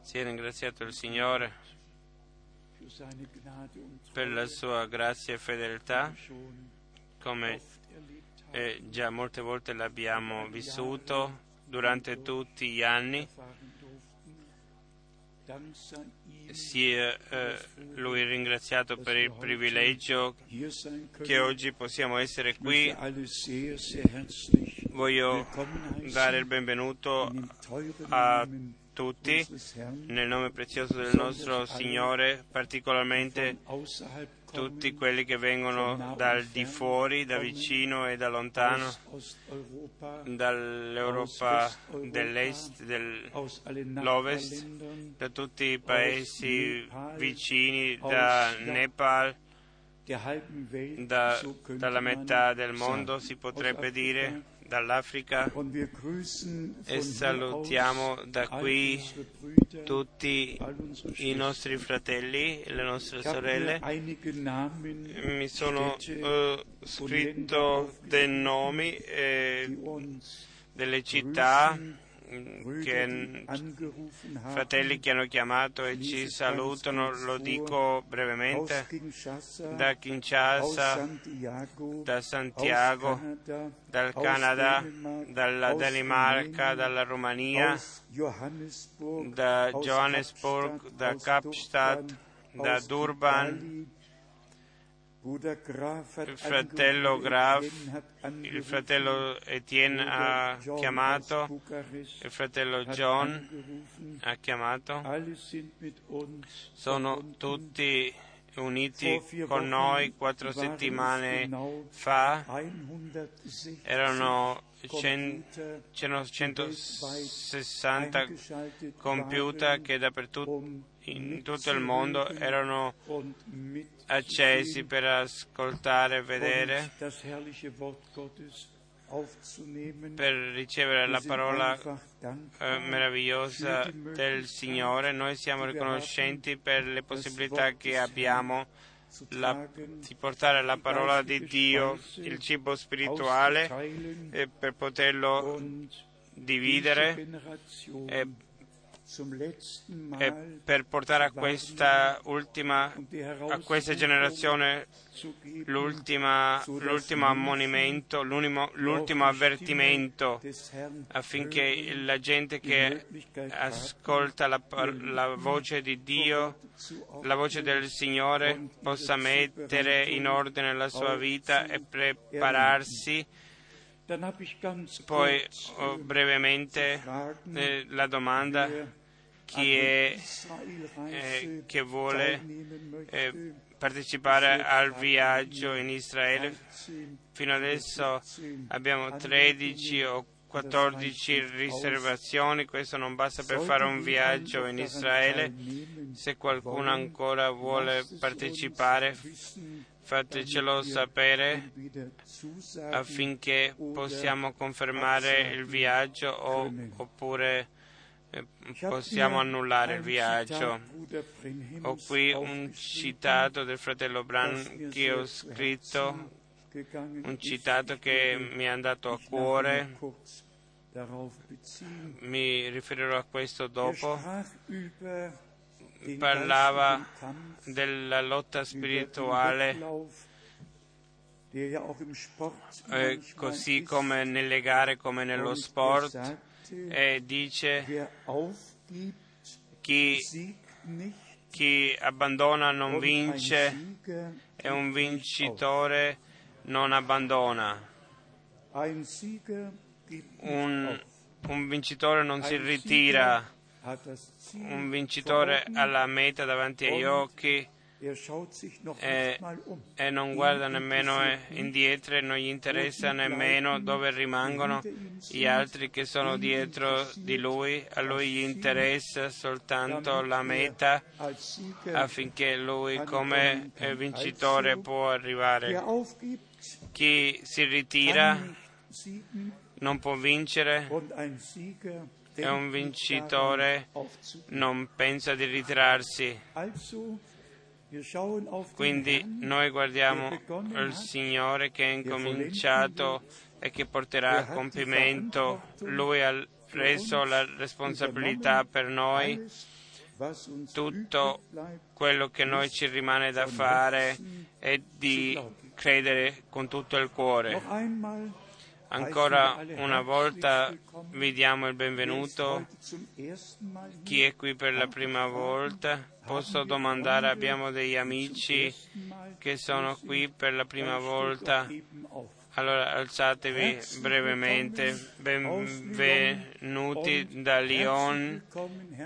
Sia ringraziato il Signore per la sua grazia e fedeltà, schon come eh, già molte volte l'abbiamo vissuto durante tutti gli anni. Sia eh, Lui ringraziato per il privilegio che oggi possiamo essere qui. Voglio dare il benvenuto a tutti nel nome prezioso del nostro Signore, particolarmente tutti quelli che vengono dal di fuori, da vicino e da lontano, dall'Europa dell'Est, del- aus allen l'Ovest, Nachbarländern, da tutti i paesi vicini, da Nepal, da- dalla metà del mondo, si potrebbe dire, dall'Africa. E salutiamo da qui tutti i nostri fratelli e le nostre sorelle. Mi sono eh, scritto dei nomi eh, delle città che fratelli che hanno chiamato e ci salutano, lo dico brevemente, da Kinshasa, da Santiago, dal Canada, dalla Danimarca, dalla Romania, da Johannesburg, da Kapstadt, da Durban. Il fratello Graf, il fratello Etienne ha chiamato, il fratello John ha chiamato. Sono tutti uniti con noi quattro settimane fa. 160 Erano c'erano die 160 eingeschaltet computer che dappertutto um in tutto il mondo erano accesi per ascoltare e vedere, per ricevere la parola eh, meravigliosa del Signore. Noi siamo riconoscenti per le possibilità che abbiamo la- di portare la parola di Dio, il cibo spirituale, e per poterlo dividere e, e per portare a questa ultima, a questa generazione l'ultimo ammonimento, l'ultimo, avvertimento affinché la gente che ascolta la, la voce di Dio, la voce del Signore, possa mettere in ordine la sua vita e prepararsi. Poi oh, äh, brevemente eh, la domanda chi è eh, che vuole eh, partecipare al viaggio in Israele. 13, Fino adesso 14 abbiamo 13 o 14 riservazioni, questo non basta per fare un viaggio in Israele. Se qualcuno ancora vuole partecipare, fatecelo sapere affinché possiamo confermare il viaggio o, oppure eh, possiamo annullare il viaggio. Ho qui un citato del fratello Bran che ho scritto, un citato che mi è andato a cuore, mi riferirò a questo dopo. Parlava della lotta spirituale, eh, così come nelle gare come nello sport, e dice chi, chi abbandona non vince e un vincitore non abbandona. Un, un vincitore non si ritira, un vincitore ha la meta davanti agli occhi. e, e non guarda nemmeno eh, indietro e non gli interessa nemmeno dove rimangono gli altri che sono dietro di lui, a lui gli interessa soltanto la meta affinché lui come eh, vincitore può arrivare. Chi si ritira non può vincere e un vincitore non pensa di ritirarsi. Quindi noi guardiamo il Signore che ha incominciato e che porterà a compimento. Lui ha preso la responsabilità per noi, tutto quello che noi ci rimane da fare è di credere con tutto il cuore. Ancora una volta vi diamo il benvenuto. Chi è qui per la prima volta? Posso domandare, abbiamo degli amici che sono qui per la prima volta? Allora alzatevi brevemente. Benvenuti da Lyon.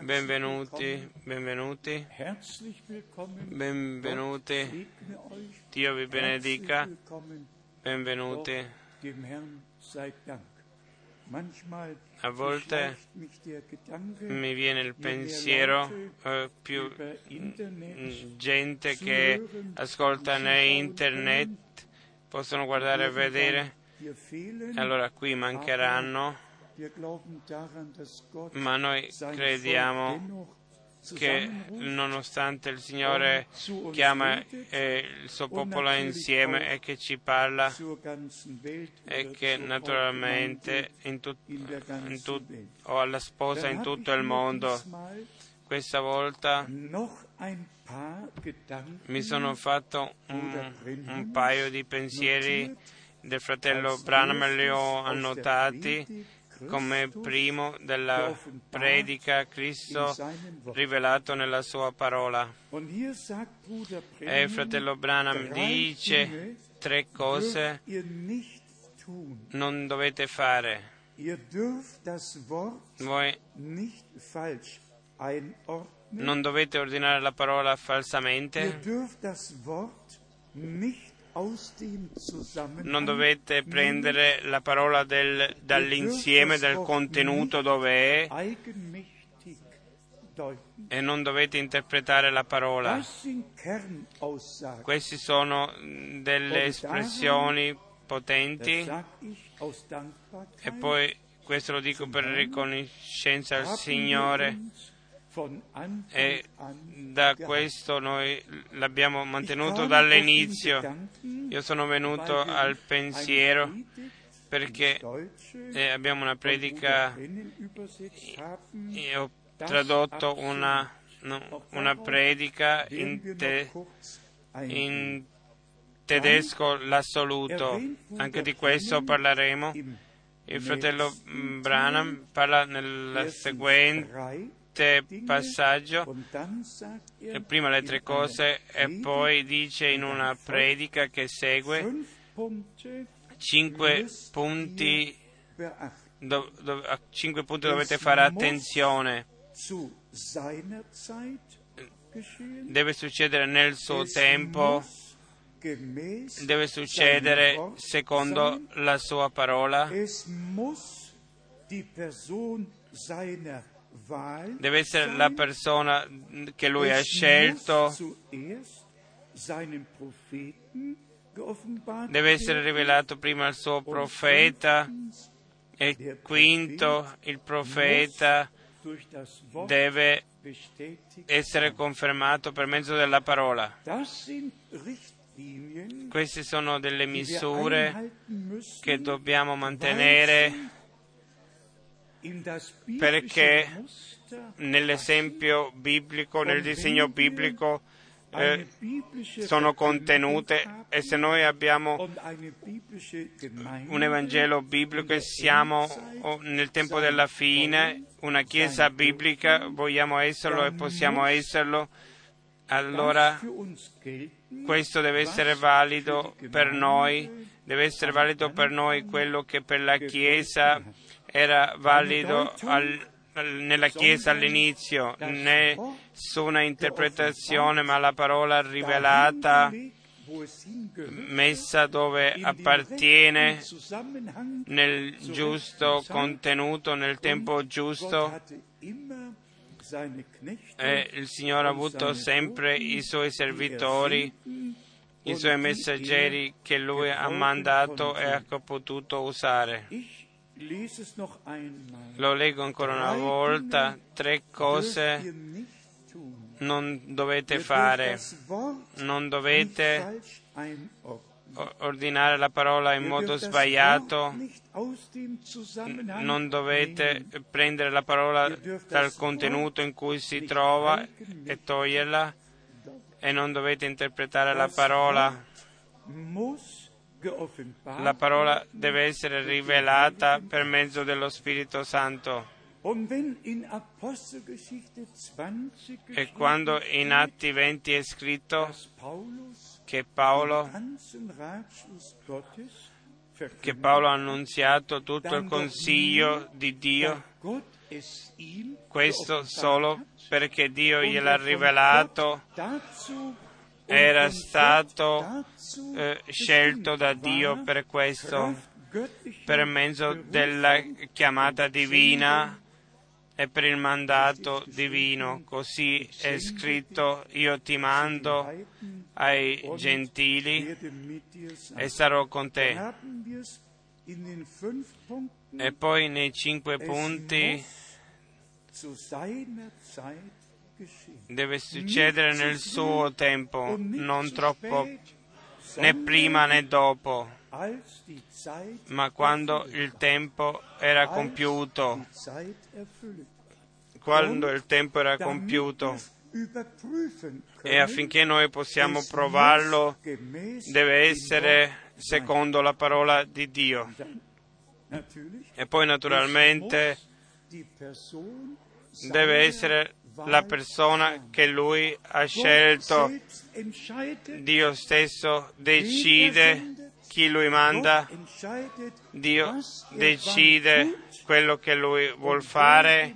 Benvenuti, benvenuti. Benvenuti. Dio vi benedica. Benvenuti. A volte mi viene il pensiero eh, più gente che ascolta in internet possono guardare e vedere. Allora qui mancheranno, ma noi crediamo che nonostante il Signore chiama eh, il suo popolo insieme e che ci parla e che naturalmente in tut, in tut, o alla sposa in tutto il mondo, questa volta mi sono fatto un, un paio di pensieri del fratello Branham li ho annotati come primo della predica Cristo rivelato nella sua parola. E il fratello Branham dice tre cose non dovete fare. Voi non dovete ordinare la parola falsamente. Non dovete prendere la parola del, dall'insieme del contenuto dove è. E non dovete interpretare la parola. Queste sono delle espressioni potenti. E poi questo lo dico per riconoscenza al Signore e da questo noi l'abbiamo mantenuto dall'inizio. Io sono venuto al pensiero perché abbiamo una predica e ho tradotto una, no, una predica in, te, in tedesco l'assoluto. Anche di questo parleremo. Il fratello Branham parla nel seguente passaggio, prima le tre cose e poi dice in una predica che segue cinque punti, do, do, a cinque punti dovete fare attenzione. Deve succedere nel suo tempo, deve succedere secondo la sua parola deve essere la persona che lui ha scelto, deve essere rivelato prima il suo profeta e quinto il profeta deve essere confermato per mezzo della parola. Queste sono delle misure che dobbiamo mantenere perché nell'esempio biblico, nel disegno biblico, eh, sono contenute e se noi abbiamo un Evangelo biblico e siamo nel tempo della fine, una Chiesa biblica, vogliamo esserlo e possiamo esserlo, allora questo deve essere valido per noi, deve essere valido per noi quello che per la Chiesa era valido al, nella Chiesa all'inizio, nessuna interpretazione, ma la parola rivelata, messa dove appartiene, nel giusto contenuto, nel tempo giusto. E il Signore ha avuto sempre i suoi servitori, i suoi messaggeri che Lui ha mandato e ha potuto usare. Lo leggo ancora una volta, tre cose non dovete fare, non dovete ordinare la parola in modo sbagliato, non dovete prendere la parola dal contenuto in cui si trova e toglierla. E non dovete interpretare la parola. La parola deve essere rivelata per mezzo dello Spirito Santo. E quando in Atti 20 è scritto che Paolo, che Paolo ha annunziato tutto il consiglio di Dio, questo solo perché Dio gliel'ha rivelato, era stato eh, scelto da Dio per questo, per mezzo della chiamata divina e per il mandato divino. Così è scritto, io ti mando ai gentili e sarò con te. E poi nei cinque punti deve succedere nel suo tempo, non troppo né prima né dopo, ma quando il tempo era compiuto, quando il tempo era compiuto e affinché noi possiamo provarlo deve essere secondo la parola di Dio. E poi naturalmente deve essere la persona che lui ha scelto. Dio stesso decide chi lui manda. Dio decide quello che lui vuol fare.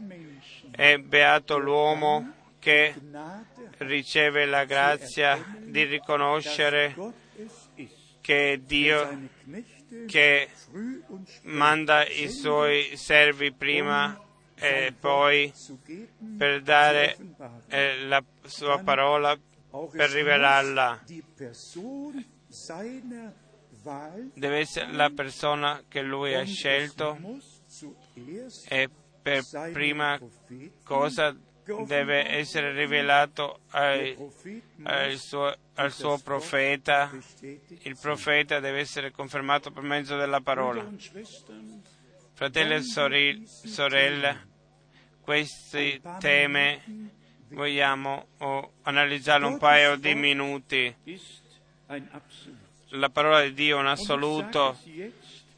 È beato l'uomo che riceve la grazia di riconoscere che Dio che manda i suoi servi prima e poi per dare eh, la sua parola, per rivelarla. Deve essere la persona che lui ha scelto e per prima cosa deve essere rivelato ai, al, suo, al, suo, profeta. Il profeta deve essere confermato per mezzo della parola. Fratelli e sorelle, questi temi vogliamo oh, analizzarlo un paio di minuti. La parola di Dio è un assoluto.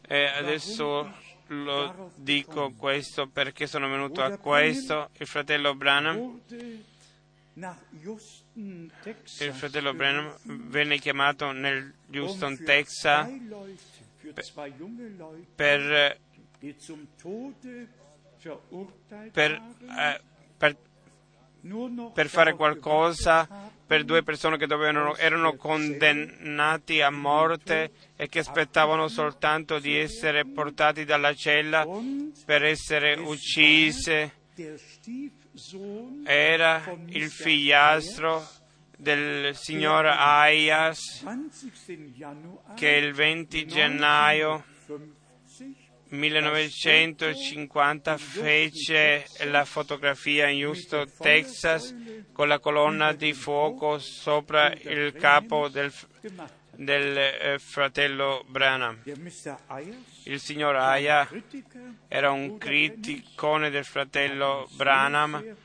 e adesso lo dico questo perché sono venuto a questo. Il fratello Branham, il fratello Branham venne chiamato nel Houston, Texas per, per, eh, per, per fare qualcosa per due persone che dovevano, erano condannati a morte e che aspettavano soltanto di essere portati dalla cella per essere uccise. Era il figliastro del signor Ayas che il 20 gennaio 1950 fece la fotografia in Houston, Texas, con la colonna di fuoco sopra il capo del, del eh, fratello Branham. Il signor Aya era un criticone del fratello Branham,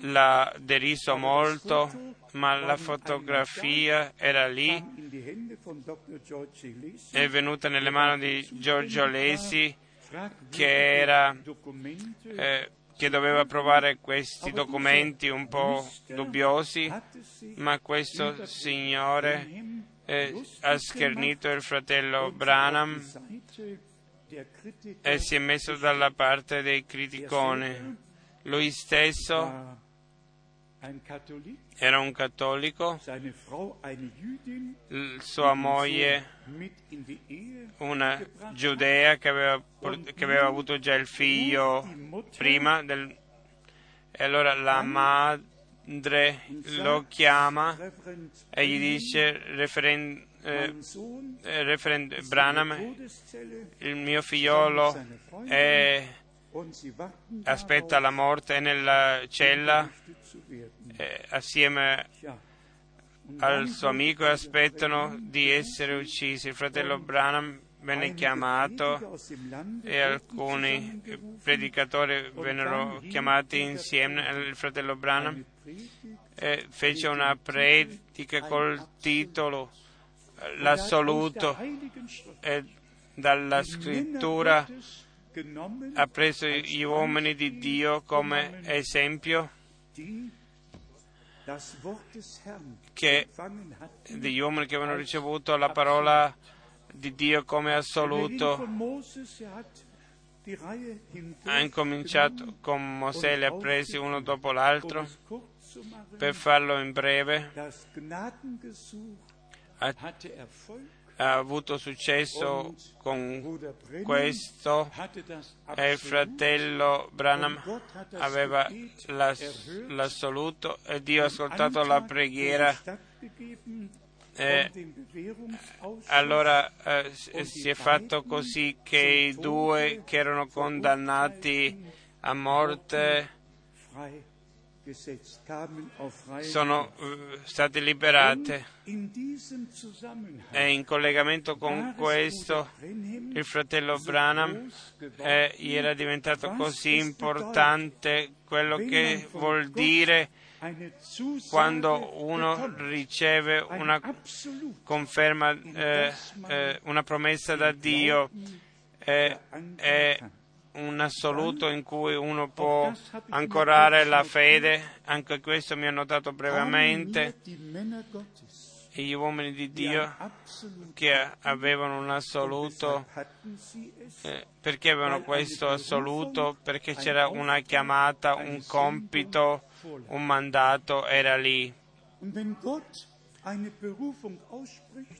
l'ha deriso molto, ma la fotografia era lì, è venuta nelle mani di Giorgio Lesi, che, era, eh, che doveva provare questi documenti un po' dubbiosi, ma questo signore eh, ha schernito il fratello Branham e si è messo dalla parte dei criticoni. Lui stesso era un cattolico, sua moglie una giudea che aveva, che aveva avuto già il figlio prima del, e allora la madre lo chiama e gli dice referend, eh, referend Branham il mio figliolo è aspetta la morte nella cella eh, assieme al suo amico e aspettano di essere uccisi. Il fratello Branham venne chiamato e alcuni predicatori vennero chiamati insieme al fratello Branham e fece una predica col titolo L'assoluto e dalla scrittura ha preso gli uomini di Dio come esempio che degli uomini che avevano ricevuto la parola di Dio come assoluto. Ha incominciato con Mosè, li ha presi uno dopo l'altro. Per farlo in breve, ha, ha avuto successo con questo e il fratello Branham aveva l'assoluto e Dio ha ascoltato la preghiera. E allora eh, si è fatto così che i due che erano condannati a morte sono uh, state liberate. E in collegamento con questo. il fratello Branham eh, era diventato così importante quello che vuol dire quando uno riceve una conferma, eh, eh, una promessa da Dio, è un assoluto in cui uno può ancorare la fede, anche questo mi ha notato brevemente, gli uomini di Dio che avevano un assoluto, eh, perché avevano questo assoluto? Perché c'era una chiamata, un compito, un mandato, era lì.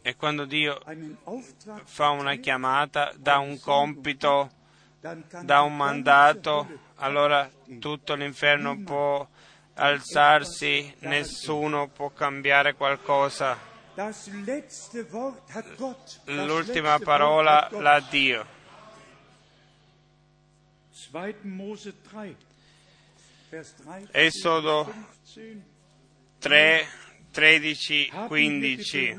E quando Dio fa una chiamata, dà un compito, dà un mandato, allora tutto l'inferno può alzarsi, nessuno può cambiare qualcosa. L'ultima parola l'ha Dio. Esodo 3, 13, 15.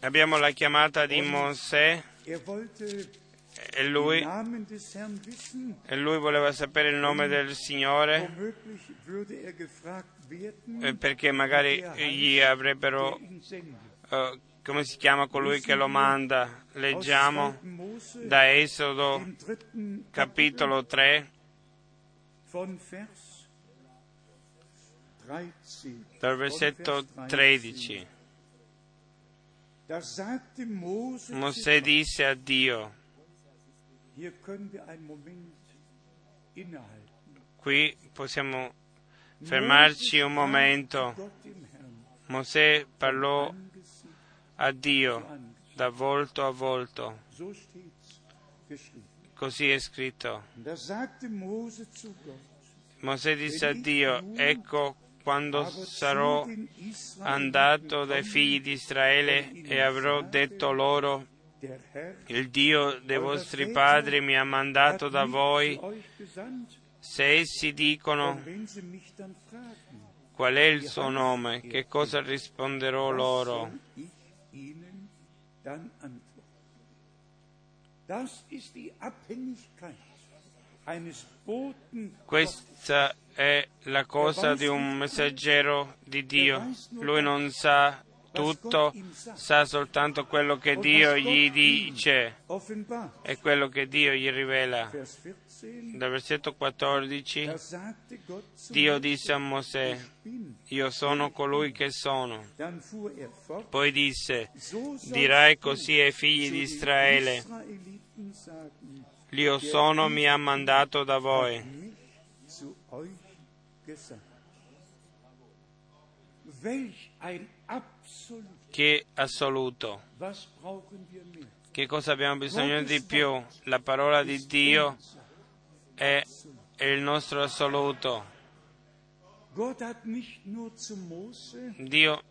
Abbiamo la chiamata di Mosè e lui, e lui voleva sapere il nome del Signore? perché magari gli avrebbero uh, come si chiama colui che lo manda? Leggiamo da Esodo capitolo 3 dal versetto 13 Mosè disse a Dio Qui possiamo fermarci un momento. Mosè parlò a Dio da volto a volto. Così è scritto. Mosè disse a Dio, ecco quando sarò andato dai figli di Israele e avrò detto loro, il Dio dei vostri padri mi ha mandato da voi. Se essi dicono qual è il suo nome, che cosa risponderò loro? Questa è la cosa di un messaggero di Dio. Lui non sa tutto, sa soltanto quello che Dio gli dice e quello che Dio gli rivela. Dal versetto 14 Dio disse a Mosè, io sono colui che sono. Poi disse, dirai così ai figli di Israele, l'io sono mi ha mandato da voi. Che assoluto. Che cosa abbiamo bisogno di più? La parola di Dio è, è il nostro assoluto. Dio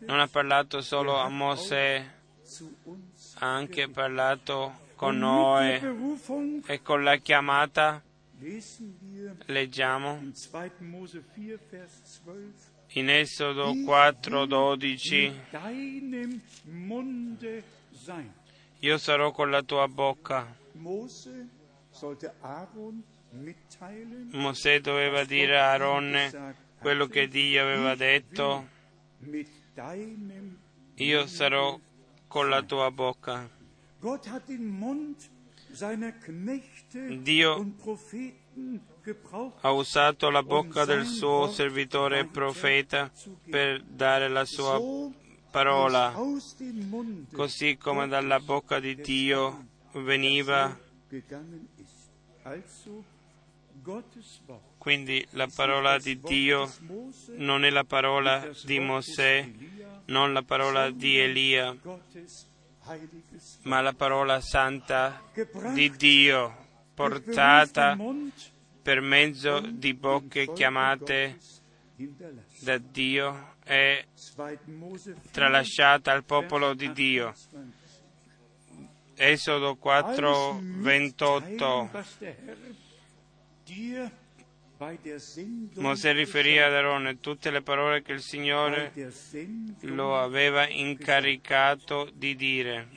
non ha parlato solo a Mosè, ha anche parlato con Noè e con la chiamata leggiamo In Esodo 4:12 io sarò con la tua bocca. Mosè doveva dire a Aaron quello che Dio aveva detto. Io sarò con la tua bocca. Dio ha usato la bocca del suo servitore profeta per dare la sua parola, così come dalla bocca di Dio veniva. Quindi la parola di Dio non è la parola di Mosè, non la parola di Elia, ma la parola santa di Dio, portata per mezzo di bocche chiamate da Dio e tralasciata al popolo di Dio. Esodo 4, 28. Mosè riferì ad Aaron tutte le parole che il Signore lo aveva incaricato di dire.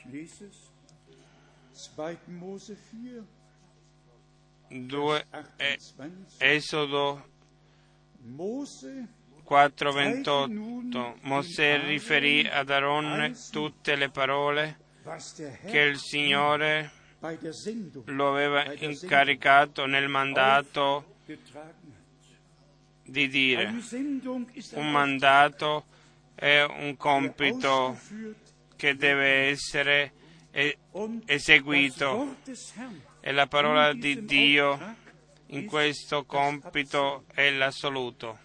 2 Esodo 4:28 Mosè riferì ad Aaron tutte le parole che il Signore lo aveva incaricato nel mandato di dire. Un mandato è un compito che deve essere eseguito e la parola di Dio in questo compito è l'assoluto.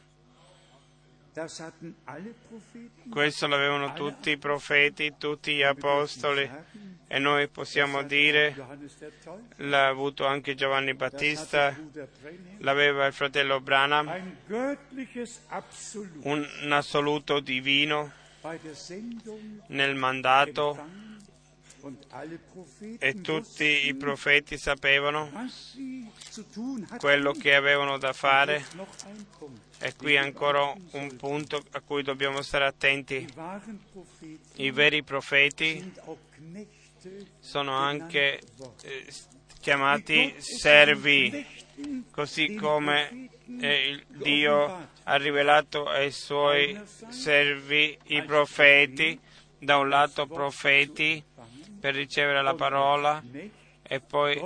Questo l'avevano tutti i profeti, tutti gli apostoli. E noi possiamo dire l'ha avuto anche Giovanni Battista, l'aveva il fratello Branham, un assoluto divino nel mandato e tutti i profeti sapevano quello che avevano da fare. E qui ancora un punto a cui dobbiamo stare attenti. I veri profeti sono anche eh, chiamati servi, così come eh, Dio ha rivelato ai suoi servi i profeti, da un lato profeti per ricevere la parola e poi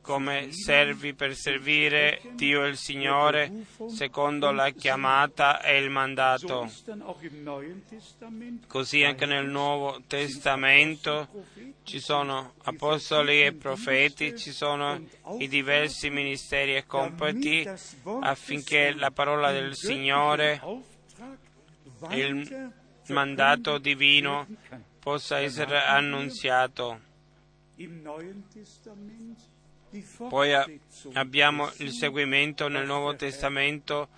come servi per servire Dio il Signore secondo la chiamata e il mandato. Così anche nel Nuovo Testamento ci sono apostoli e profeti, ci sono i diversi ministeri e compiti affinché la parola del Signore, il mandato divino possa essere annunziato. Poi abbiamo il seguimento nel Nuovo Testamento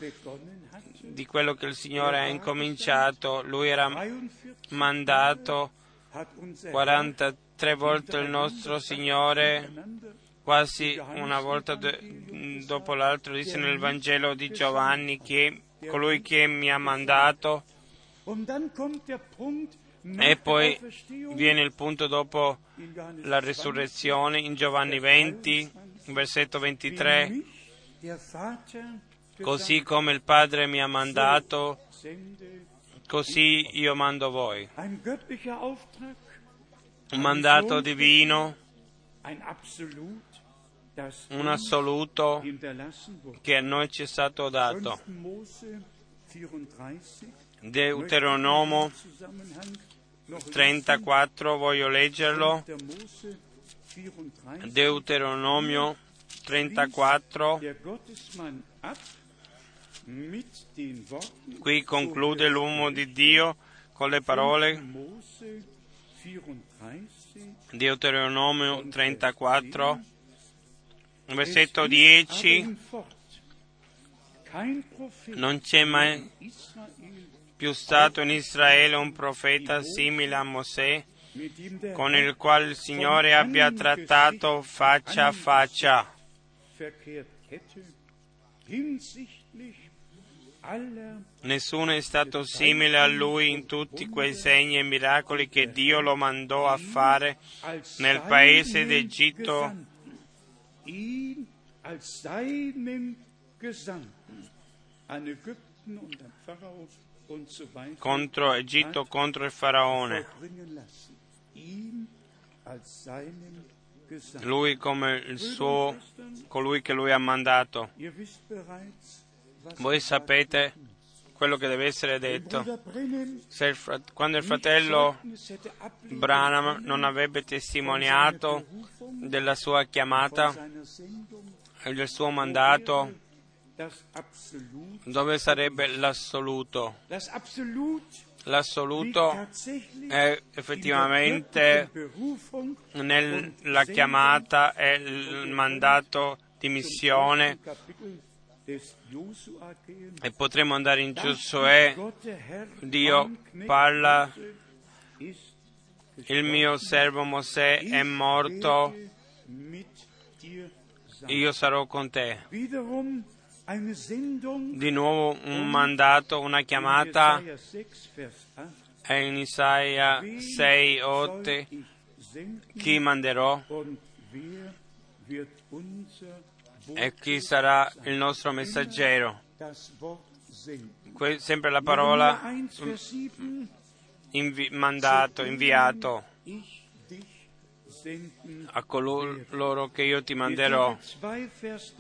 di quello che il Signore ha incominciato. Lui era mandato 43 volte il nostro Signore, quasi una volta dopo l'altro, dice nel Vangelo di Giovanni che colui che mi ha mandato. E poi viene il punto dopo la risurrezione in Giovanni 20, versetto 23. Così come il Padre mi ha mandato, così io mando voi. Un mandato divino, un assoluto che a noi ci è stato dato. Deuteronomo 34, voglio leggerlo. Deuteronomio 34. Qui conclude l'uomo di Dio con le parole Deuteronomio 34, versetto 10. Non c'è mai più stato in Israele un profeta simile a Mosè, con il quale il Signore abbia trattato faccia a faccia. Nessuno è stato simile a lui in tutti quei segni e miracoli che Dio lo mandò a fare nel paese d'Egitto contro Egitto, contro il faraone. Lui come il suo, colui che lui ha mandato. Voi sapete quello che deve essere detto. Il, quando il fratello Branham non avrebbe testimoniato della sua chiamata e del suo mandato, dove sarebbe l'assoluto? L'assoluto è effettivamente nella chiamata e il mandato di missione e potremo andare in Giosuè. Dio parla, il mio servo Mosè è morto, io sarò con te. Di nuovo un mandato, una chiamata è in Isaia 6, 8, chi manderò? e chi sarà il nostro messaggero. Que- sempre la parola invi- mandato, inviato a coloro che io ti manderò.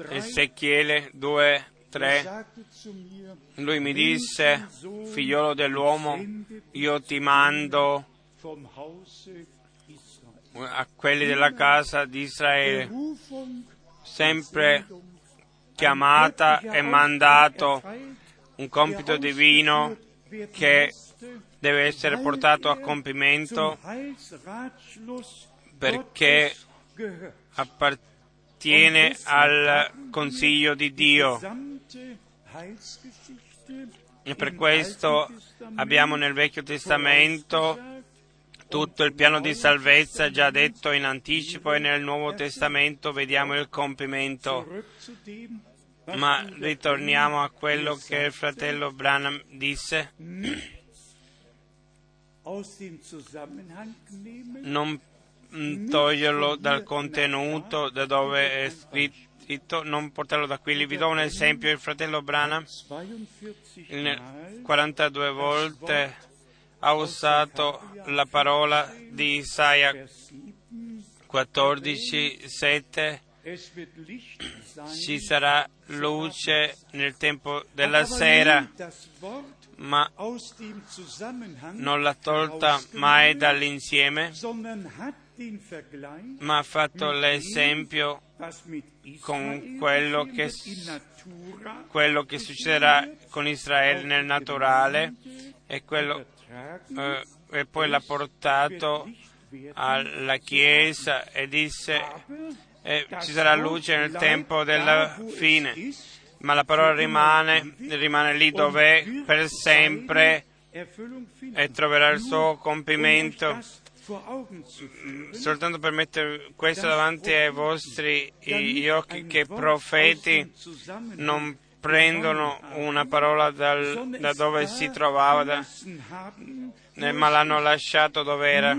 Ezechiele 2, 3. Lui mi disse, figliolo dell'uomo, io ti mando a quelli della casa di Israele, sempre chiamata e mandato un compito divino che deve essere portato a compimento perché appartiene al consiglio di Dio. E per questo abbiamo nel Vecchio Testamento tutto il piano di salvezza già detto in anticipo e nel Nuovo Testamento vediamo il compimento. Ma ritorniamo a quello che il fratello Branham disse. Non toglierlo dal contenuto da dove è scritto, non portarlo da qui. Vi do un esempio, il fratello Branham 42 volte ha usato la parola di Isaia 14, 7. Ci sarà luce nel tempo della sera, ma non l'ha tolta mai dall'insieme, ma ha fatto l'esempio con quello che, quello che succederà con Israele nel naturale e, quello, eh, e poi l'ha portato alla Chiesa e disse eh, ci sarà luce nel tempo della fine, ma la parola rimane, rimane lì dov'è per sempre e troverà il suo compimento soltanto per mettere questo davanti ai vostri occhi che profeti non prendono una parola dal, da dove si trovava, da, ma l'hanno lasciato dove era.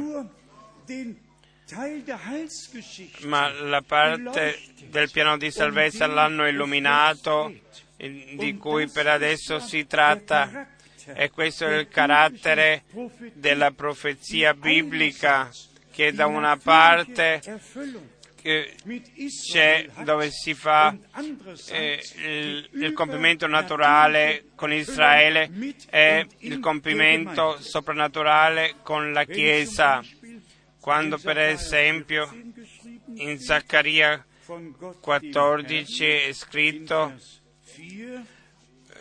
Ma la parte del piano di salvezza l'hanno illuminato, di cui per adesso si tratta e questo è il carattere della profezia biblica che da una parte c'è dove si fa eh, il, il, compimento naturale con Israele e il compimento soprannaturale con la Chiesa. Quando per esempio in Zaccaria 14 è scritto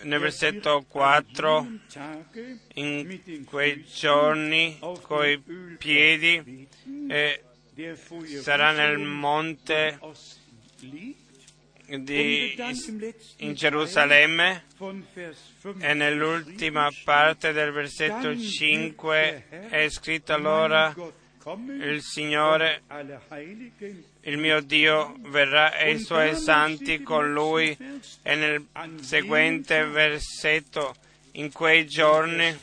nel versetto 4, in quei giorni coi piedi eh, sarà nel monte di, in Gerusalemme e nell'ultima parte del versetto 5 è scritto allora il Signore, il mio Dio, verrà e i suoi santi con lui. E nel seguente versetto, in quei giorni,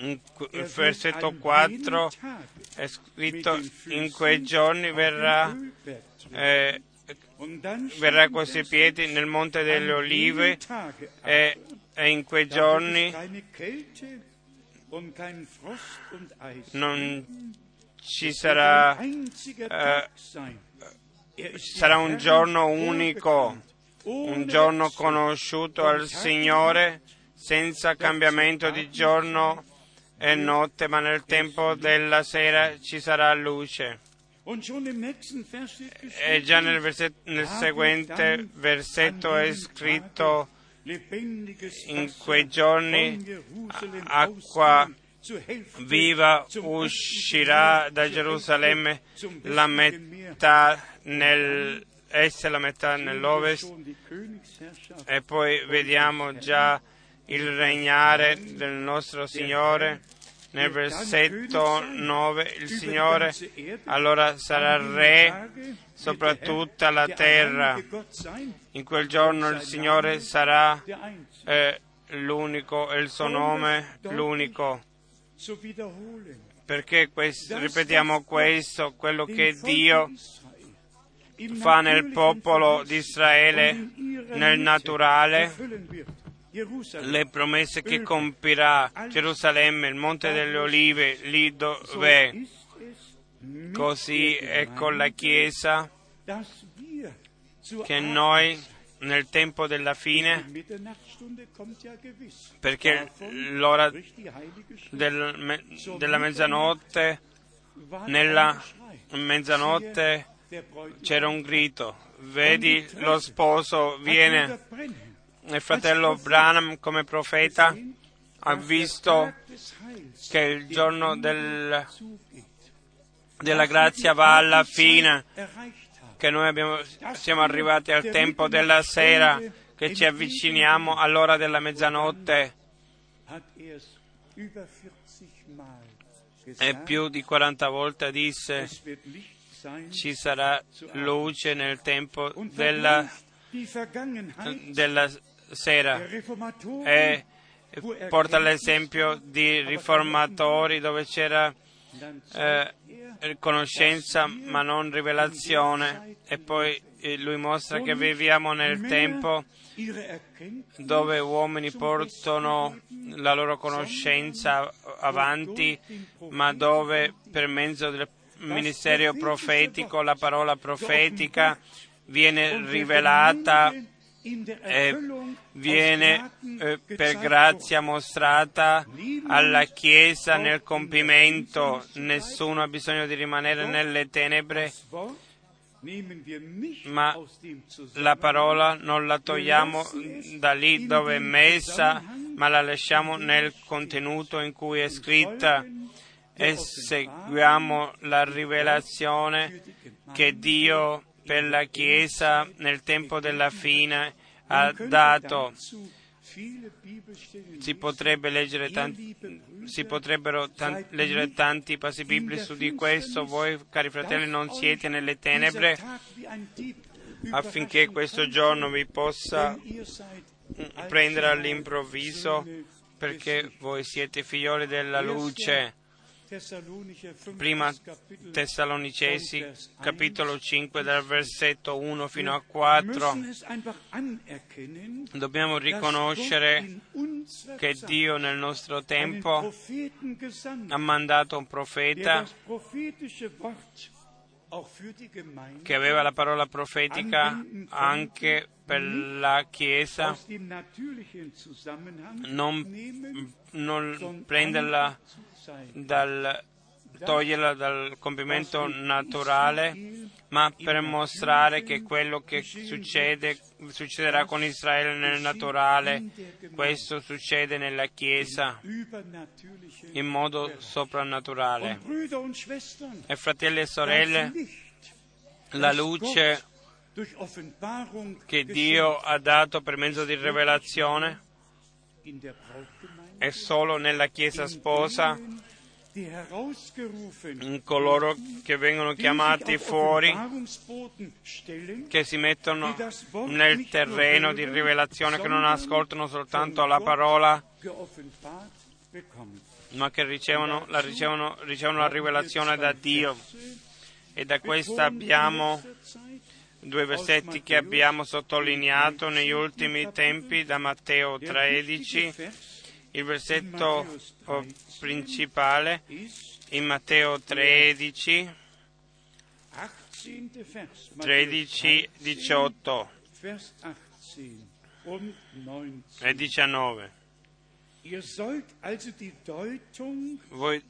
in versetto 4, è scritto, in quei giorni verrà, eh, verrà con i suoi piedi nel Monte delle Olive e, e in quei giorni non ci sarà, eh, sarà un giorno unico, un giorno conosciuto al Signore senza cambiamento di giorno e notte, ma nel tempo della sera ci sarà luce. E già nel, verset- nel seguente versetto è scritto in quei giorni acqua viva uscirà da Gerusalemme la metà nell'est e la metà nell'ovest e poi vediamo già il regnare del nostro Signore. Nel versetto 9 il Signore allora sarà re sopra tutta la terra. In quel giorno il Signore sarà eh, l'unico e il suo nome l'unico. Perché questo, ripetiamo questo, quello che Dio fa nel popolo di Israele, nel naturale, le promesse che compirà Gerusalemme, il Monte delle Olive, lì dove è. Così è con la Chiesa che noi nel tempo della fine, perché l'ora del, della mezzanotte, nella mezzanotte c'era un grito, vedi lo sposo viene, il fratello Branham come profeta ha visto che il giorno del, della grazia va alla fine, che noi abbiamo, siamo arrivati al tempo della sera, che ci avviciniamo all'ora della mezzanotte. E più di 40 volte disse ci sarà luce nel tempo della, della sera. e porta l'esempio di riformatori dove c'era eh, conoscenza ma non rivelazione. E poi eh, lui mostra che viviamo nel tempo dove uomini portano la loro conoscenza avanti ma dove per mezzo del ministero profetico la parola profetica viene rivelata e viene eh, per grazia mostrata alla Chiesa nel compimento. Nessuno ha bisogno di rimanere nelle tenebre, ma la parola non la togliamo da lì dove è messa, ma la lasciamo nel contenuto in cui è scritta e seguiamo la rivelazione che Dio per la Chiesa nel tempo della fine ha dato. Si, potrebbe leggere tanti, si potrebbero tan, leggere tanti passi biblici su di questo. Voi, cari fratelli, non siete nelle tenebre affinché questo giorno vi possa prendere all'improvviso perché voi siete figlioli della luce Prima Tessalonicesi, capitolo 5, dal versetto 1 fino a 4. Dobbiamo riconoscere che Dio nel nostro tempo ha mandato un profeta che aveva la parola profetica anche per la Chiesa, non, non prenderla dal, toglierla dal compimento naturale, ma per mostrare che quello che succede succederà con Israele nel naturale, questo succede nella Chiesa in modo soprannaturale. E fratelli e sorelle, la luce che Dio ha dato per mezzo di rivelazione è solo nella Chiesa sposa, coloro che vengono chiamati fuori, che si mettono nel terreno di rivelazione, che non ascoltano soltanto la parola, ma che ricevono la, ricevono, ricevono la rivelazione da Dio. E da questa abbiamo due versetti che abbiamo sottolineato negli ultimi tempi da Matteo 13 il versetto principale in Matteo 13, 13, 18 e 19. Voi,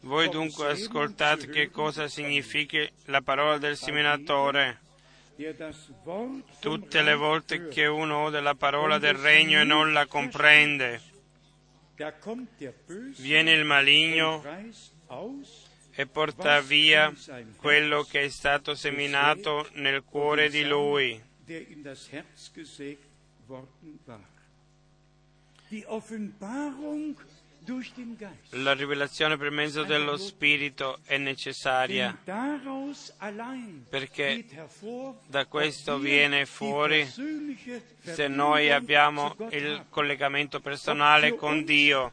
voi dunque ascoltate che cosa significa la parola del seminatore tutte le volte che uno ode la parola del regno e non la comprende, viene il maligno e porta via quello che è stato seminato nel cuore di lui. Die la rivelazione per mezzo dello Spirito è necessaria perché da questo viene fuori se noi abbiamo il collegamento personale con Dio,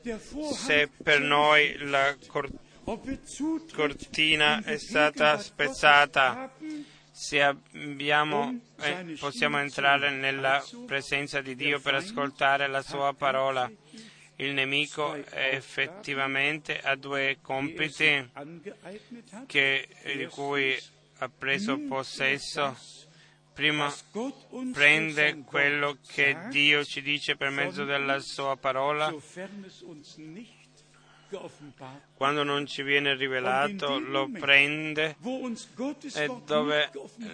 se per noi la cortina è stata spezzata, se abbiamo, eh, possiamo entrare nella presenza di Dio per ascoltare la sua parola il nemico effettivamente ha due compiti che, di cui ha preso possesso. Prima prende quello che Dio ci dice per mezzo della sua parola quando non ci viene rivelato lo prende e dove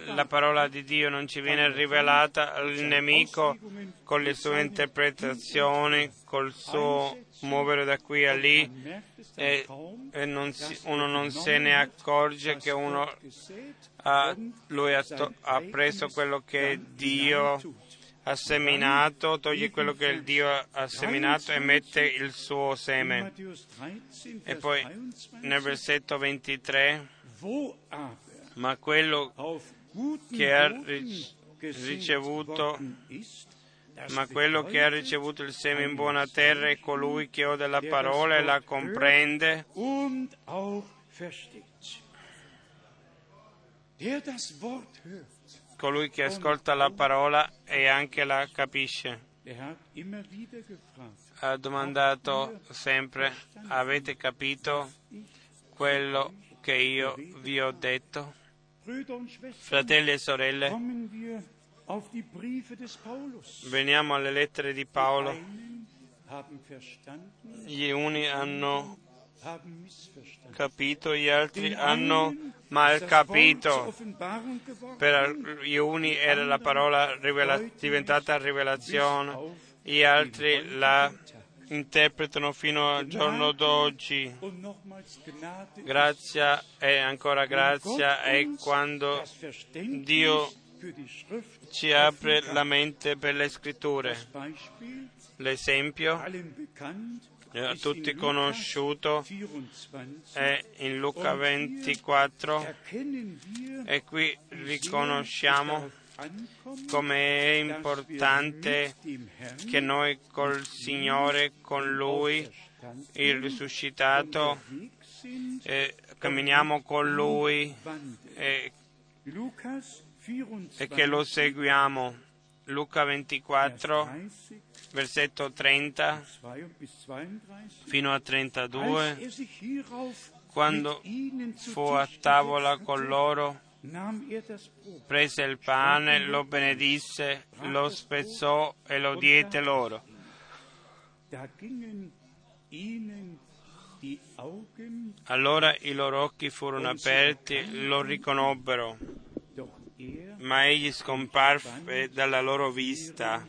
la parola di Dio non ci viene rivelata il nemico con le sue interpretazioni, col suo muovere da qui a lì e, e non si, uno non se ne accorge che uno ha, lui ha, to, ha preso quello che Dio ha seminato, toglie quello che il Dio ha seminato e mette il suo seme. E poi nel versetto 23, ma quello che ha ricevuto ma quello che ha ricevuto il seme in buona terra è colui che ode la parola e la comprende colui che ascolta la parola e anche la capisce. Ha domandato sempre, avete capito quello che io vi ho detto? Fratelli e sorelle, veniamo alle lettere di Paolo. Gli uni hanno capito, gli altri hanno mal capito. Per gli uni era la parola rivela- diventata rivelazione, gli altri la interpretano fino al giorno d'oggi. Grazia e ancora grazia è quando Dio ci apre la mente per le scritture. L'esempio a tutti conosciuto è in Luca 24 e qui riconosciamo come è importante che noi col Signore, con Lui, il risuscitato, eh, camminiamo con Lui e, e che lo seguiamo. Luca 24 versetto 30 fino a 32, quando fu a tavola con loro, prese il pane, lo benedisse, lo spezzò e lo diede loro. Allora i loro occhi furono aperti, lo riconobbero, ma egli scomparve dalla loro vista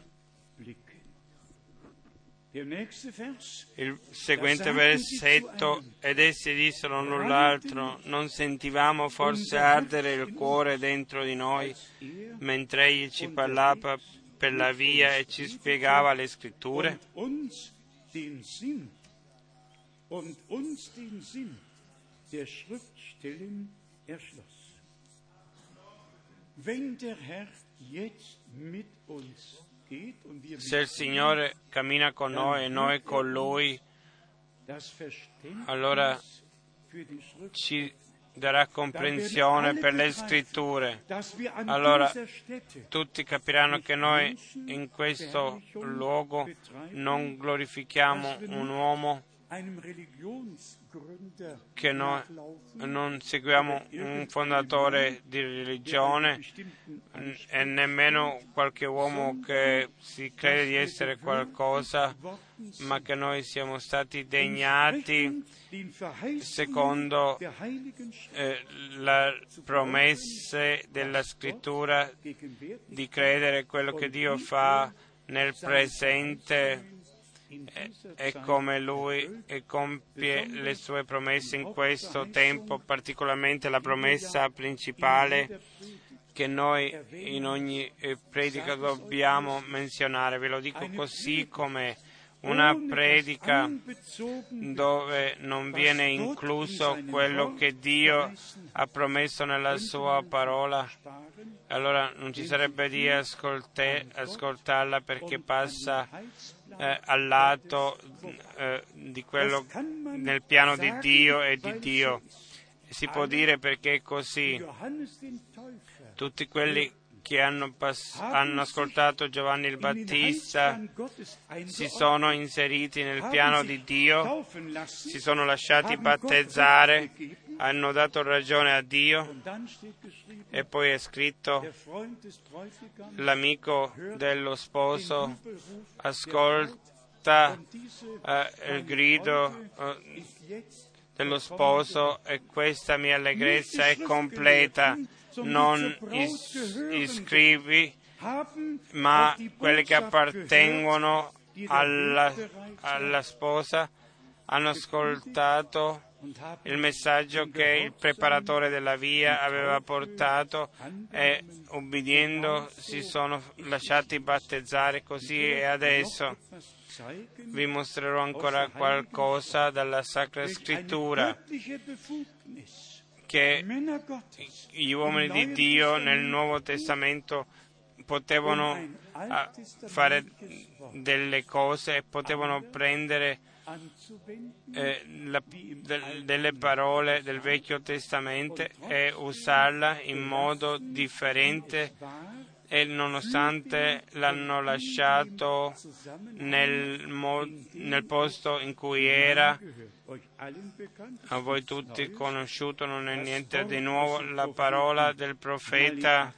il seguente versetto, ed essi dissero null'altro, non sentivamo forse ardere il cuore dentro di noi mentre egli ci parlava per la via e ci spiegava le scritture? und uns den Sinn der Schriftstellen erschloss. Se il Signore cammina con noi e noi con Lui, das Verständnis allora ci darà comprensione per le scritture. Allora, Tutti capiranno che noi in questo luogo non glorifichiamo un uomo, che noi non seguiamo un fondatore di religione e nemmeno qualche uomo che si crede di essere qualcosa, ma che noi siamo stati degnati secondo eh, le promesse della scrittura di credere quello che Dio fa nel presente e, dieser e Zeit come Lui e compie le sue promesse in questo tempo, particolarmente la promessa principale che noi in ogni eh, predica dobbiamo menzionare. Ve lo dico così come una predica dove non viene incluso quello che Dio ha promesso nella sua parola, allora non ci sarebbe di ascoltarla perché passa eh, al lato eh, di quello nel piano di Dio e di Dio. Si può dire perché è così. Tutti quelli che hanno, pass- hanno ascoltato Giovanni il Battista si sono inseriti nel piano di Dio, si sono lasciati battezzare, hanno dato ragione a Dio e poi è scritto l'amico dello sposo ascolta eh, il grido eh, dello sposo e questa mia allegrezza è completa. Non is- iscrivi, ma quelli che appartengono alla, alla sposa hanno ascoltato il messaggio che il preparatore della via aveva portato e ubbidiendo si sono lasciati battezzare così e adesso vi mostrerò ancora qualcosa dalla Sacra Scrittura che gli uomini di Dio nel Nuovo Testamento potevano ah, fare delle cose e potevano prendere eh, del- delle parole del Vecchio Testamento e usarla in modo differente e nonostante l'hanno lasciato nel, mo- nel posto in cui era, a voi tutti conosciuto, non è niente di nuovo, la parola del profeta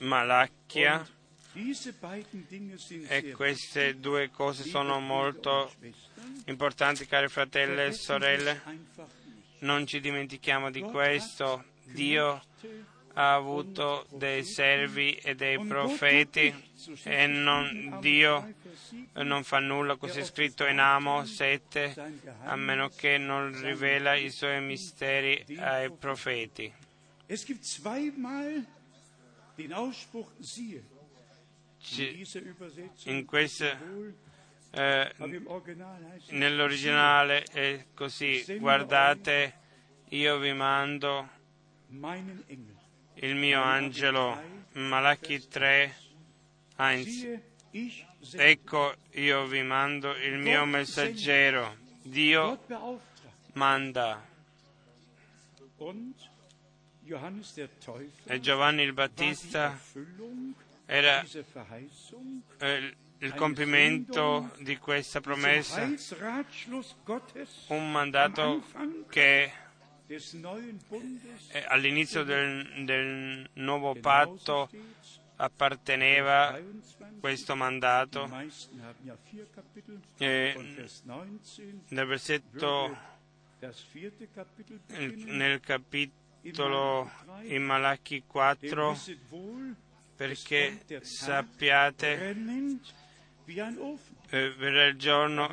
Malachia e queste due cose sono molto importanti, cari fratelli e sorelle. Non ci dimentichiamo di questo. Dio ha avuto dei servi e dei profeti e non, Dio non fa nulla, così è scritto in Amo 7, a meno che non rivela i suoi misteri ai profeti. Questa, eh, nell'originale è così, guardate, io vi mando il mio angelo, Malachi 3, 1. Siehe, ich sende. Ecco, io vi mando il mio messaggero. Dio manda. E Giovanni il Battista era eh, il compimento di questa promessa, un mandato che all'inizio del, del nuovo patto apparteneva 22. questo mandato. E Von Vers 19 nel versetto, nel- capitolo in Malachi Denn 4, wisset wohl, perché sappiate eh, verrà il giorno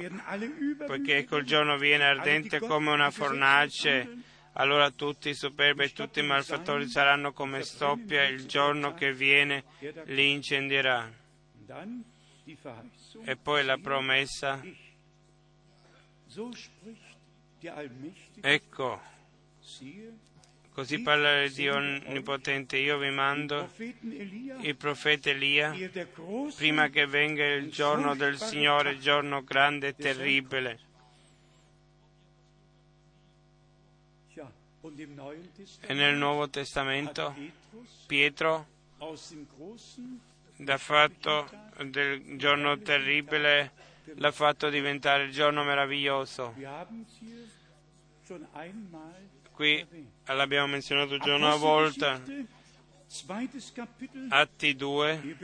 poiché quel giorno viene ardente come una fornace, allora tutti i superbi e tutti i malfattori saranno come stoppia, il giorno che viene li incendierà. E poi la promessa, Ecco, così parla il Dio Onnipotente, io vi mando il profeta Elia prima che venga il giorno del Signore, giorno grande e terribile. E nel Nuovo Testamento Pietro l'ha fatto del giorno terribile, l'ha fatto diventare il giorno meraviglioso. Qui l'abbiamo menzionato già una volta. Atti 2,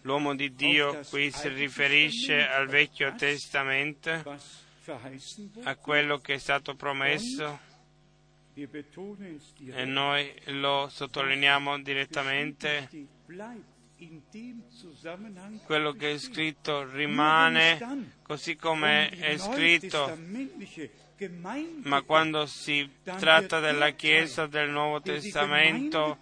l'uomo di Dio qui si riferisce al Vecchio Testamento, a quello che è stato promesso. E noi lo sottolineiamo direttamente. Quello che è scritto rimane così come è scritto, ma quando si tratta della Chiesa del Nuovo Testamento,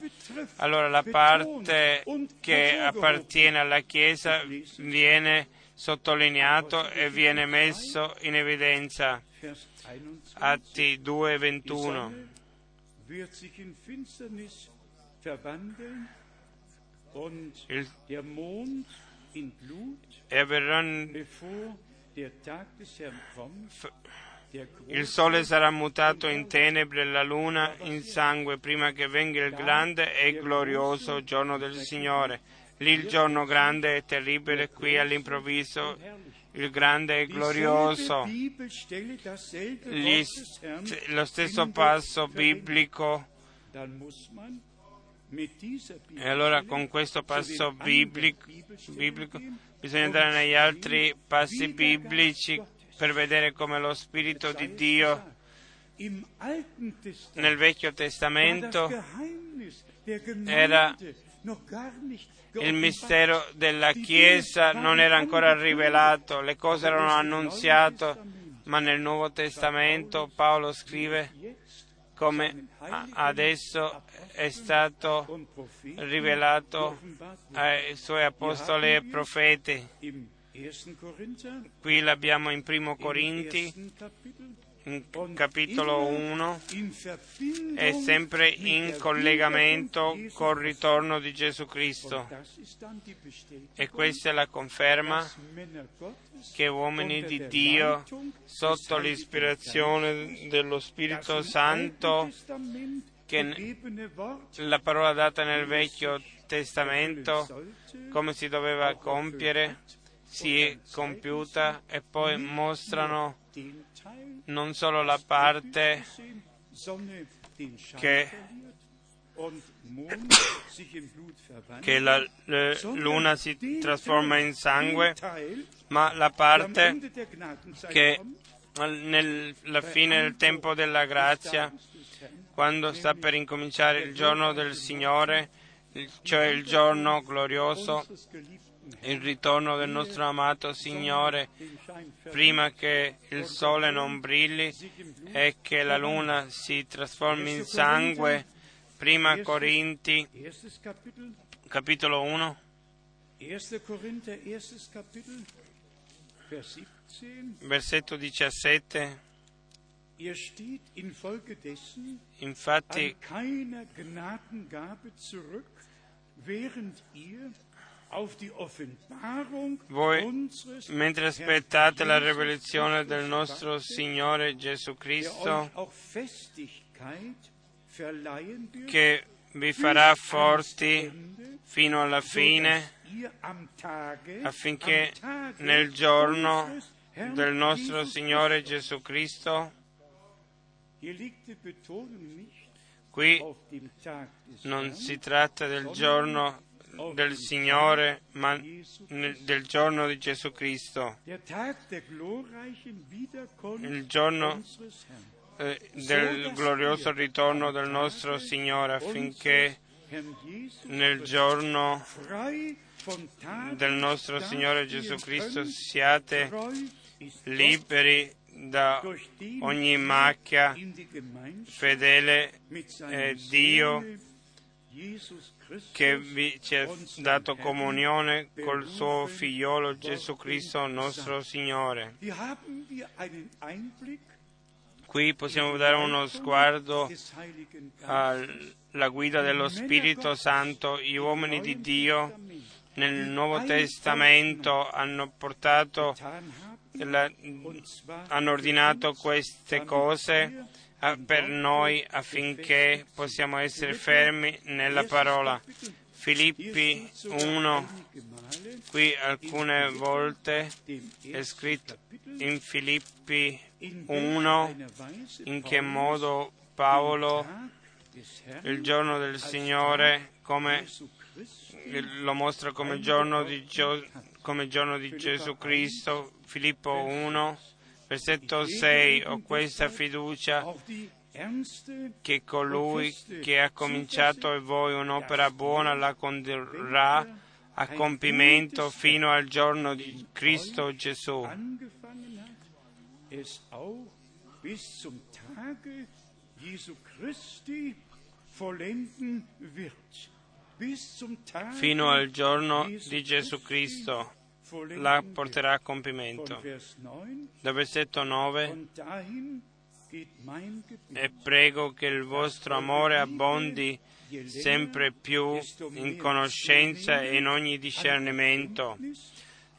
allora la parte che appartiene alla Chiesa viene sottolineato e viene messo in evidenza. Atti 2:21. Il, e avverranno il sole sarà mutato in tenebre e la luna in sangue prima che venga il grande e glorioso giorno del Signore. Lì il giorno grande e terribile, qui all'improvviso il grande e glorioso. Gli, lo stesso passo biblico. E allora con questo passo biblico, biblico bisogna andare negli altri passi biblici per vedere come lo Spirito di Dio nel Vecchio Testamento era il mistero della Chiesa non era ancora rivelato, le cose erano annunziate, ma nel Nuovo Testamento Paolo scrive come adesso è stato rivelato ai suoi apostoli e profeti. Qui l'abbiamo in Primo Corinti, in capitolo 1, è sempre in collegamento col ritorno di Gesù Cristo. E questa è la conferma che uomini di Dio, sotto l'ispirazione dello Spirito Santo, che la parola data nel Vecchio Testamento, come si doveva compiere, si è compiuta e poi mostrano non solo la parte che, che la luna si trasforma in sangue, ma la parte che nella fine del tempo della grazia, quando sta per incominciare il giorno del Signore, cioè il giorno glorioso, il ritorno del nostro amato Signore prima che il sole non brilli e che la luna si trasformi in sangue. Prima Corinti, capitolo 1. Versetto 17. Infatti, voi, mentre aspettate la rivelazione del nostro Signore Gesù Cristo, che vi farà forti fino alla fine, affinché nel giorno del nostro Signore Gesù Cristo, qui non si tratta del giorno del Signore, ma del giorno di Gesù Cristo, il giorno eh, del glorioso ritorno del nostro Signore, affinché nel giorno del nostro Signore Gesù Cristo siate liberi da ogni macchia, fedele è Dio che vi ci ha dato comunione col suo figliolo Gesù Cristo nostro Signore. Qui possiamo dare uno sguardo alla guida dello Spirito Santo. Gli uomini di Dio nel Nuovo Testamento hanno portato, hanno ordinato queste cose per noi affinché possiamo essere fermi nella parola. Filippi 1, qui alcune volte è scritto in Filippi 1 in che modo Paolo il giorno del Signore come lo mostra come giorno di, come giorno di Gesù Cristo, Filippo 1, versetto 6, ho questa fiducia che colui che ha cominciato in voi un'opera buona la condurrà a compimento fino al giorno di Cristo Gesù. Fino al giorno di Gesù Cristo la porterà a compimento. Dal versetto 9 e prego che il vostro amore abbondi sempre più in conoscenza e in ogni discernimento,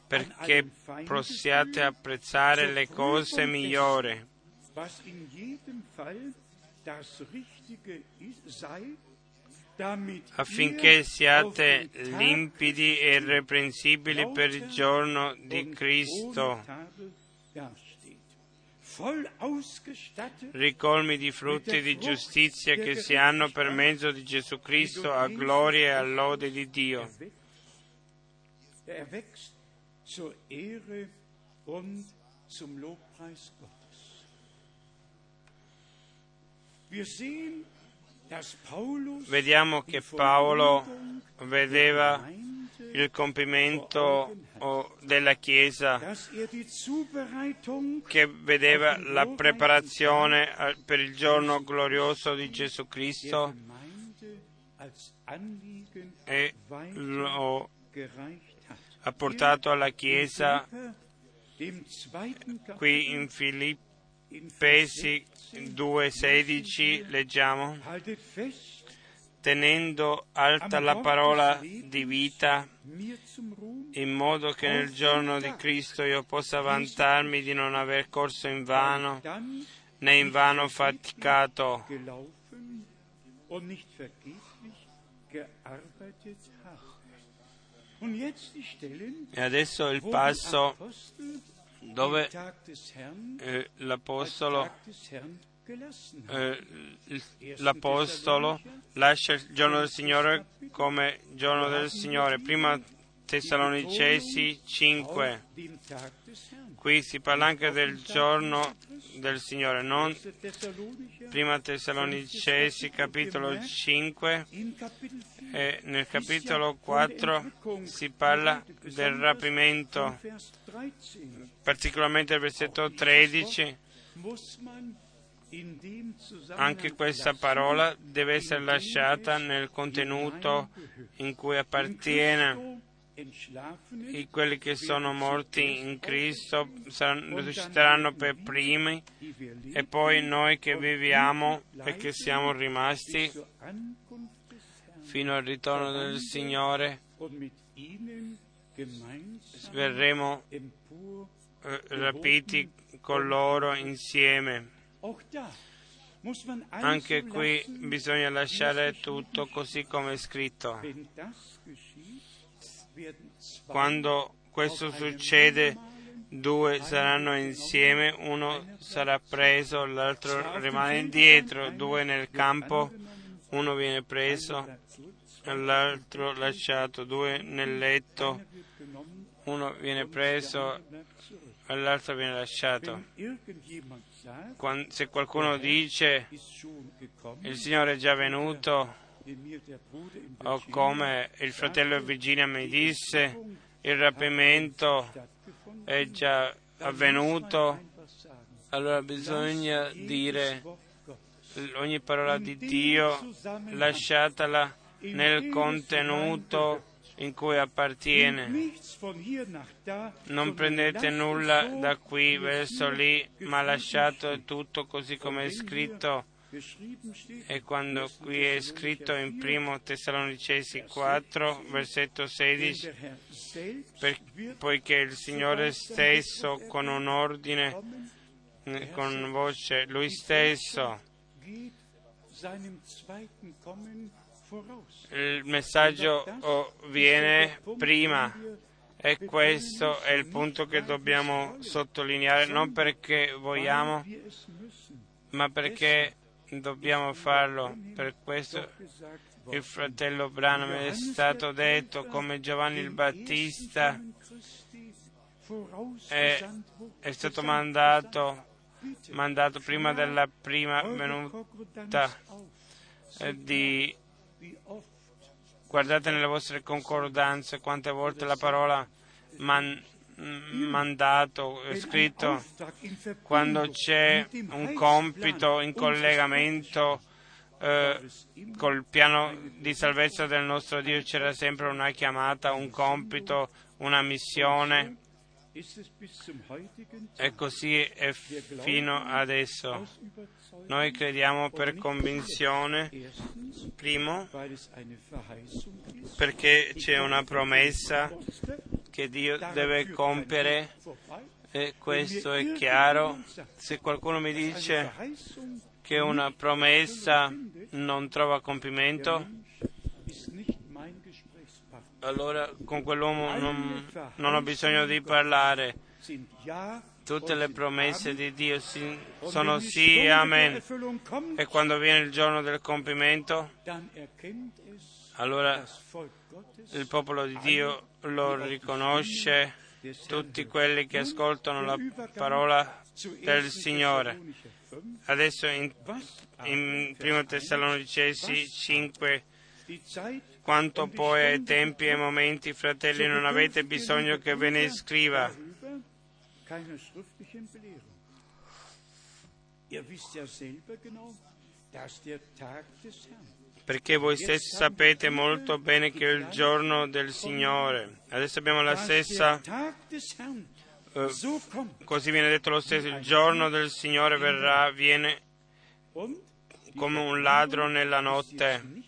perché possiate apprezzare le cose migliori affinché siate limpidi e irreprensibili per il giorno di Cristo, ricolmi di frutti di giustizia che si hanno per mezzo di Gesù Cristo a gloria e a lode di Dio. Vediamo che Paolo vedeva il compimento della Chiesa, che vedeva la preparazione per il giorno glorioso di Gesù Cristo e lo ha portato alla Chiesa qui in Filippesi 2.16 leggiamo. Tenendo alta la parola di vita, in modo che nel giorno di Cristo io possa vantarmi di non aver corso in vano, né in vano faticato. E adesso il passo dove eh, l'Apostolo eh, l'Apostolo lascia il giorno del Signore come giorno del Signore. Prima Tessalonicesi 5. Qui si parla anche del giorno del Signore, non prima Tessalonicesi capitolo 5 e nel capitolo 4 si parla del rapimento, particolarmente il versetto 13 anche questa parola deve essere lasciata nel contenuto in cui appartiene. E quelli che sono morti in Cristo saranno, risusciteranno per primi e poi noi che viviamo e che siamo rimasti fino al ritorno del Signore verremo rapiti con loro insieme. Anche qui bisogna lasciare tutto così come è scritto. Quando questo succede, due saranno insieme, uno sarà preso, l'altro rimane indietro, due nel campo, uno viene preso, l'altro lasciato, due nel letto, uno viene preso e l'altro viene lasciato se qualcuno dice il Signore è già venuto, o come il fratello Virginia mi disse, il rapimento è già avvenuto, allora bisogna dire ogni parola di Dio, lasciatela nel contenuto in cui appartiene. Non prendete nulla da qui verso lì, ma lasciate tutto così come è scritto. E quando qui è scritto in 1 Tessalonicesi 4, versetto 16, per, poiché il Signore stesso con un ordine, con voce, Lui stesso, il messaggio viene prima e questo è il punto che dobbiamo sottolineare, non perché vogliamo, ma perché dobbiamo farlo. Per questo il fratello Branham è stato detto come Giovanni il Battista è, è stato mandato, mandato prima della prima venuta di guardate nelle vostre concordanze quante volte la parola man, mandato è scritto quando c'è un compito in collegamento eh, col piano di salvezza del nostro Dio c'era sempre una chiamata, un compito, una missione e così è fino adesso. Noi crediamo per convinzione, primo, perché c'è una promessa che Dio deve compiere e questo è chiaro. Se qualcuno mi dice che una promessa non trova compimento, allora con quell'uomo non, non ho bisogno di parlare. Tutte le promesse di Dio sono sì amen. E quando viene il giorno del compimento, allora il popolo di Dio lo riconosce, tutti quelli che ascoltano la parola del Signore. Adesso in, in 1 Tessalonicesi 5 quanto poi ai tempi e ai momenti, fratelli, non avete bisogno che ve ne scriva. Perché voi stessi sapete molto bene che è il giorno del Signore. Adesso abbiamo la stessa. Eh, così viene detto lo stesso: il giorno del Signore verrà, viene come un ladro nella notte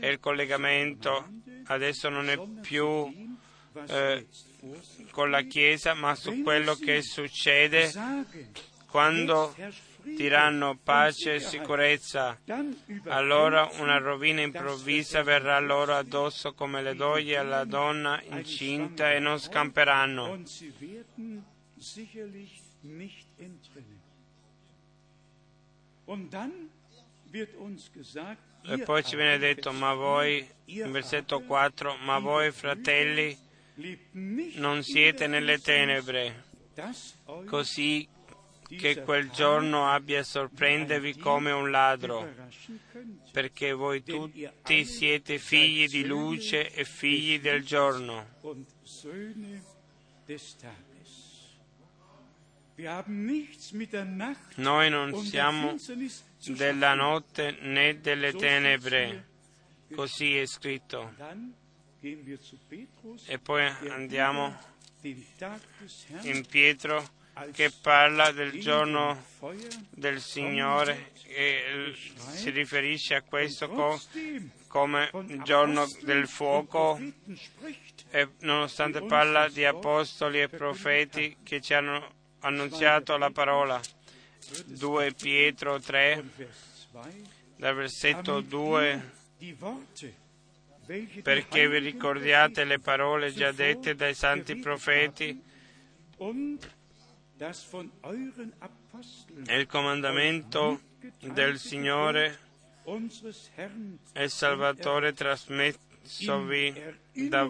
e il collegamento adesso non è più eh, con la Chiesa, ma su quello che succede quando diranno pace e sicurezza, allora una rovina improvvisa verrà loro addosso come le doglie alla donna incinta e non scamperanno. E poi ci viene detto, ma voi, in versetto 4, ma voi fratelli non siete nelle tenebre, così che quel giorno abbia a sorprendervi come un ladro, perché voi tutti siete figli di luce e figli del giorno. Noi non siamo della notte né delle tenebre, così è scritto. E poi andiamo in Pietro che parla del giorno del Signore e si riferisce a questo come il giorno del fuoco e nonostante parla di apostoli e profeti che ci hanno annunziato la parola. 2 Pietro 3, dal versetto 2, perché vi ricordiate le parole già dette dai santi profeti e il comandamento del Signore e Salvatore trasmessovi da,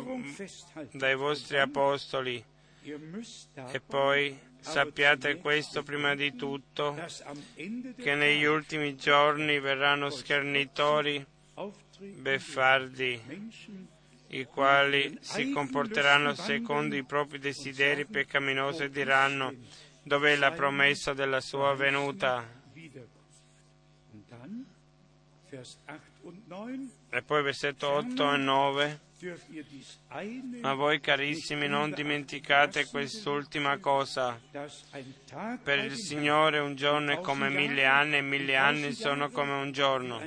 dai vostri apostoli. E poi Sappiate questo prima di tutto, che negli ultimi giorni verranno schernitori, beffardi, i quali si comporteranno secondo i propri desideri peccaminosi e diranno dov'è la promessa della sua venuta. E poi versetto 8 e 9. Ma voi carissimi non dimenticate quest'ultima cosa. Per il Signore un giorno è come mille anni e mille anni sono come un giorno.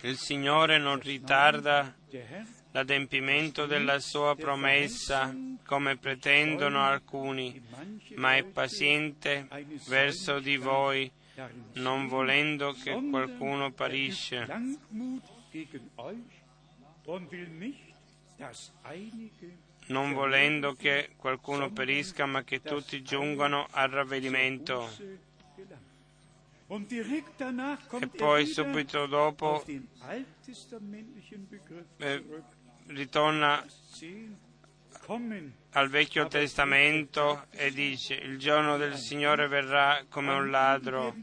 Il Signore non ritarda l'adempimento della sua promessa come pretendono alcuni, ma è paziente verso di voi, non volendo che qualcuno parisce non volendo che qualcuno perisca, ma che tutti giungano al ravvedimento. E poi subito dopo eh, ritorna al Vecchio Testamento e dice il giorno del Signore verrà come un ladro.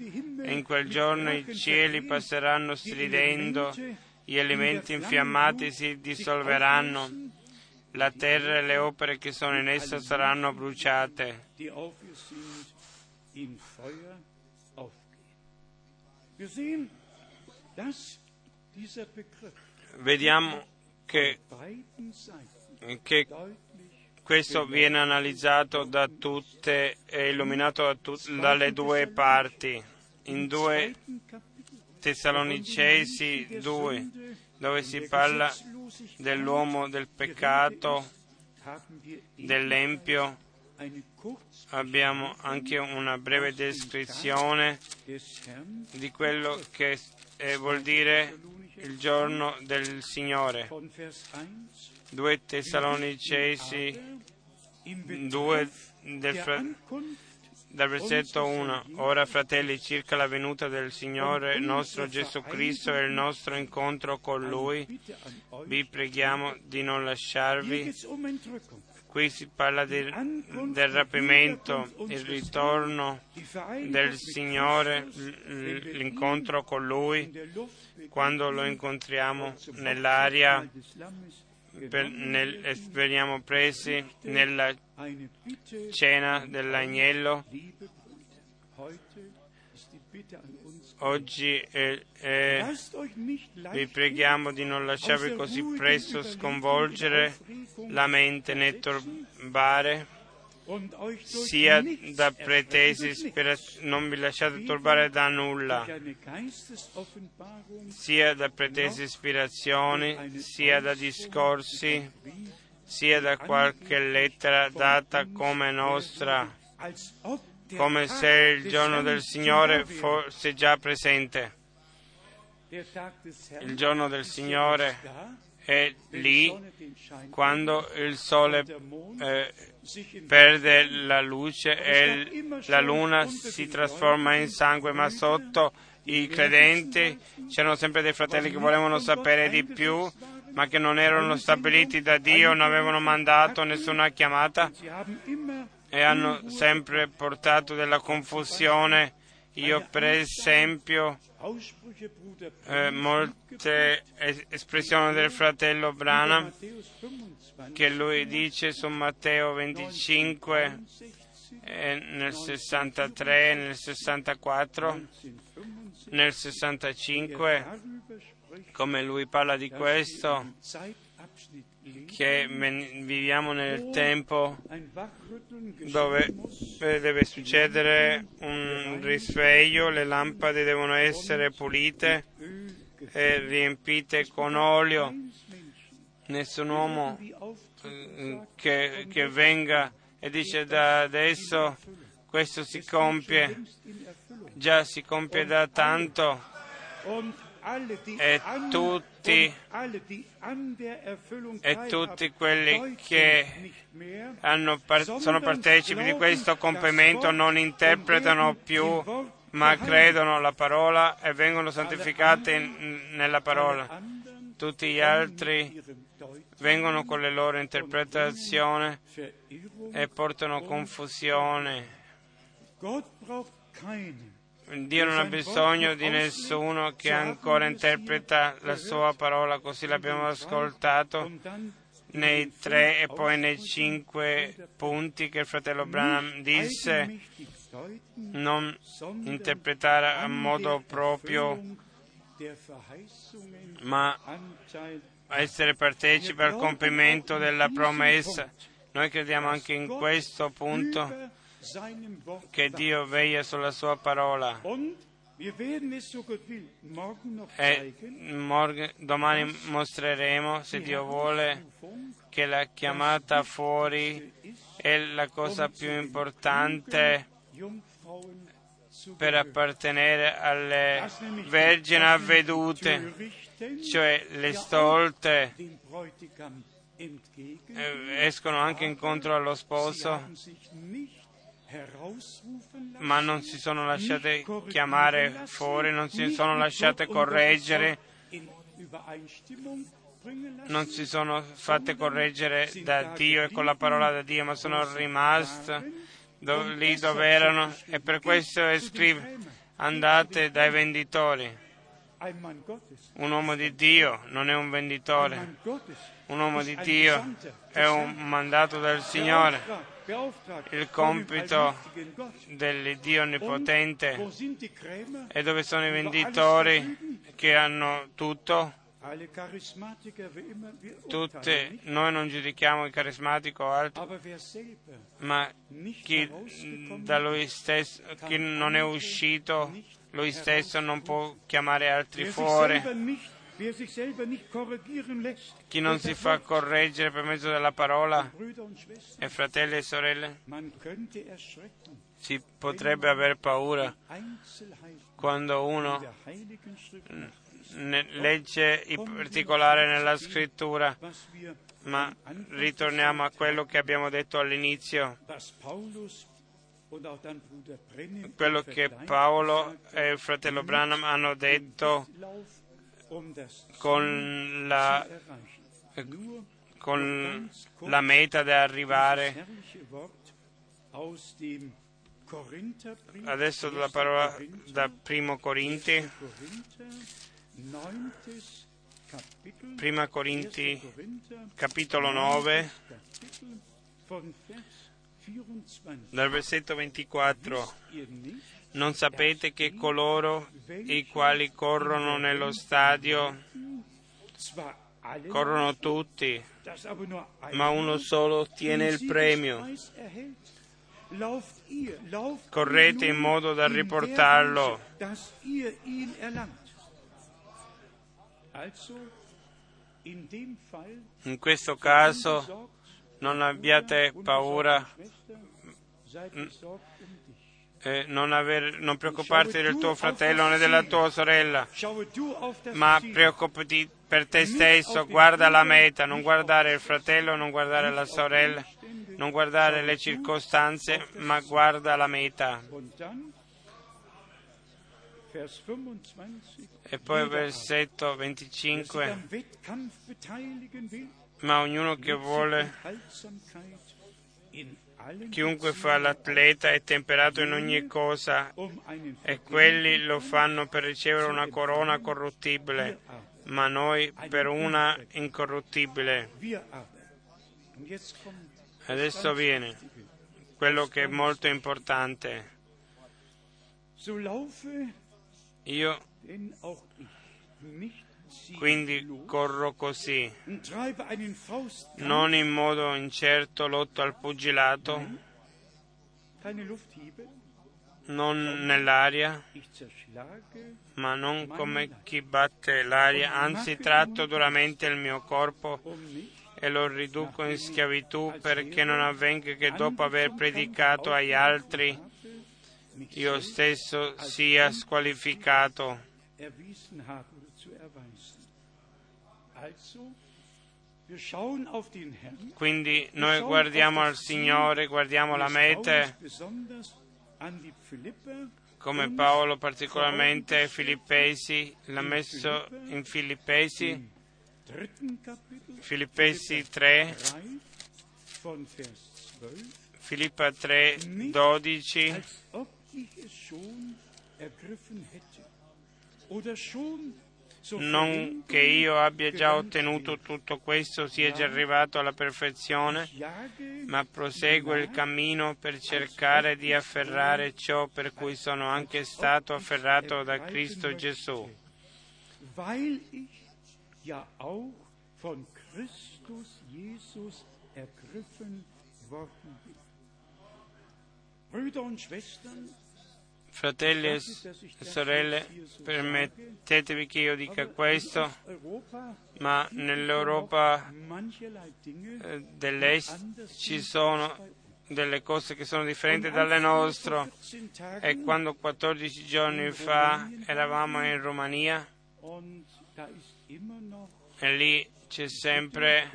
e in quel giorno i cieli passeranno stridendo gli elementi infiammati si dissolveranno, la terra e le opere che sono in essa saranno bruciate. Vediamo che, che questo viene analizzato da tutte e illuminato da tut, dalle due parti. In due Tessalonicesi 2, dove si parla dell'uomo del peccato, dell'empio. Abbiamo anche una breve descrizione di quello che vuol dire il giorno del Signore. 2 Tessalonicesi 2 del fratello dal versetto 1. Ora, fratelli, circa la venuta del Signore nostro Gesù Cristo e il nostro incontro con Lui, vi preghiamo di non lasciarvi. Qui si parla di, del rapimento, il ritorno del Signore, l'incontro con Lui, quando lo incontriamo nell'aria per, nel, veniamo presi nella cena dell'agnello. Oggi eh, eh, vi preghiamo di non lasciarvi così presto sconvolgere la mente né turbare sia da pretese ispirazioni, non vi lasciate turbare da nulla, sia da pretese ispirazioni, sia da discorsi, sia da qualche lettera data come nostra, come se il giorno del Signore fosse già presente. Il giorno del Signore è lì quando il sole eh, perde la luce e la luna si trasforma in sangue, ma sotto i credenti c'erano sempre dei fratelli che volevano sapere di più, ma che non erano stabiliti da Dio, non avevano mandato nessuna chiamata e hanno sempre portato della confusione. Io per esempio eh, molte espressioni del fratello Branham che lui dice su Matteo 25 eh, nel 63, nel 64, nel 65, come lui parla di questo, che viviamo nel tempo dove deve succedere un risveglio, le lampade devono essere pulite e riempite con olio. Nessun uomo mm, che, che venga e dice da adesso questo si compie, già si compie da tanto e tutti, e tutti quelli che par- sono partecipi di questo compimento non interpretano più, ma credono alla parola e vengono santificati nella parola. Tutti gli altri vengono con le loro interpretazioni e portano confusione. Dio non ha bisogno di nessuno che ancora interpreta la sua parola, così l'abbiamo ascoltato nei tre e poi nei cinque punti che il fratello Branham disse, non interpretare a modo proprio ma essere partecipe al compimento della promessa. Noi crediamo anche in questo punto che Dio veglia sulla sua parola. E domani mostreremo, se Dio vuole, che la chiamata fuori è la cosa più importante per appartenere alle vergini avvedute, cioè le stolte. eh, escono anche incontro allo sposo, ma non si sono lasciate chiamare fuori, non si sono lasciate correggere, non si sono fatte correggere da Dio e con la parola da Dio, ma sono rimaste do, lì dove erano. e per questo scrive andate dai venditori. Un uomo di Dio non è un venditore, un uomo di Dio è un mandato del Signore. Il compito del Dio Onnipotente e dove sono i venditori che hanno tutto? Tutte, noi non giudichiamo il carismatico o altro, ma chi stesso, chi non è uscito, lui stesso non può chiamare altri fuori. Chi non si fa correggere per mezzo della parola, e fratelli e sorelle, si potrebbe avere paura quando uno legge in particolare nella scrittura, ma ritorniamo a quello che abbiamo detto all'inizio, quello che Paolo e il fratello Branham hanno detto con la, con la meta di arrivare adesso la parola da primo Corinti Prima Corinti, capitolo 9, dal versetto 24. Non sapete che coloro i quali corrono nello stadio corrono tutti, ma uno solo ottiene il premio. Correte in modo da riportarlo. In questo caso non abbiate paura, eh, non, aver, non, preoccuparti del tuo fratello né della tua sorella, ma preoccupati per te stesso, guarda la meta, non guardare il fratello, non guardare la sorella, non guardare le circostanze, ma guarda la meta. E poi versetto 25. Ma ognuno che vuole, chiunque fa l'atleta è temperato in ogni cosa e quelli lo fanno per ricevere una corona corruttibile, ma noi per una incorruttibile. Adesso viene quello che è molto importante. Io quindi corro così, non in modo incerto lotto al pugilato, non nell'aria, ma non come chi batte l'aria, anzi tratto duramente il mio corpo e lo riduco in schiavitù perché non avvenga che dopo aver predicato agli altri io stesso sia squalificato. Quindi noi guardiamo al Signore, guardiamo la meta, come Paolo particolarmente ai Filippesi, l'ha messo in Filippesi, Filippesi 3, Filippa 3, 12 non che io abbia già ottenuto tutto questo, sia già arrivato alla perfezione, ma proseguo il cammino per cercare di afferrare ciò per cui sono anche stato afferrato da Cristo Gesù. Brüder und Schwestern, Fratelli e sorelle, permettetevi che io dica questo, ma nell'Europa eh, dell'Est ci sono delle cose che sono differenti dalle nostre. E quando 14 giorni fa eravamo in Romania e lì c'è sempre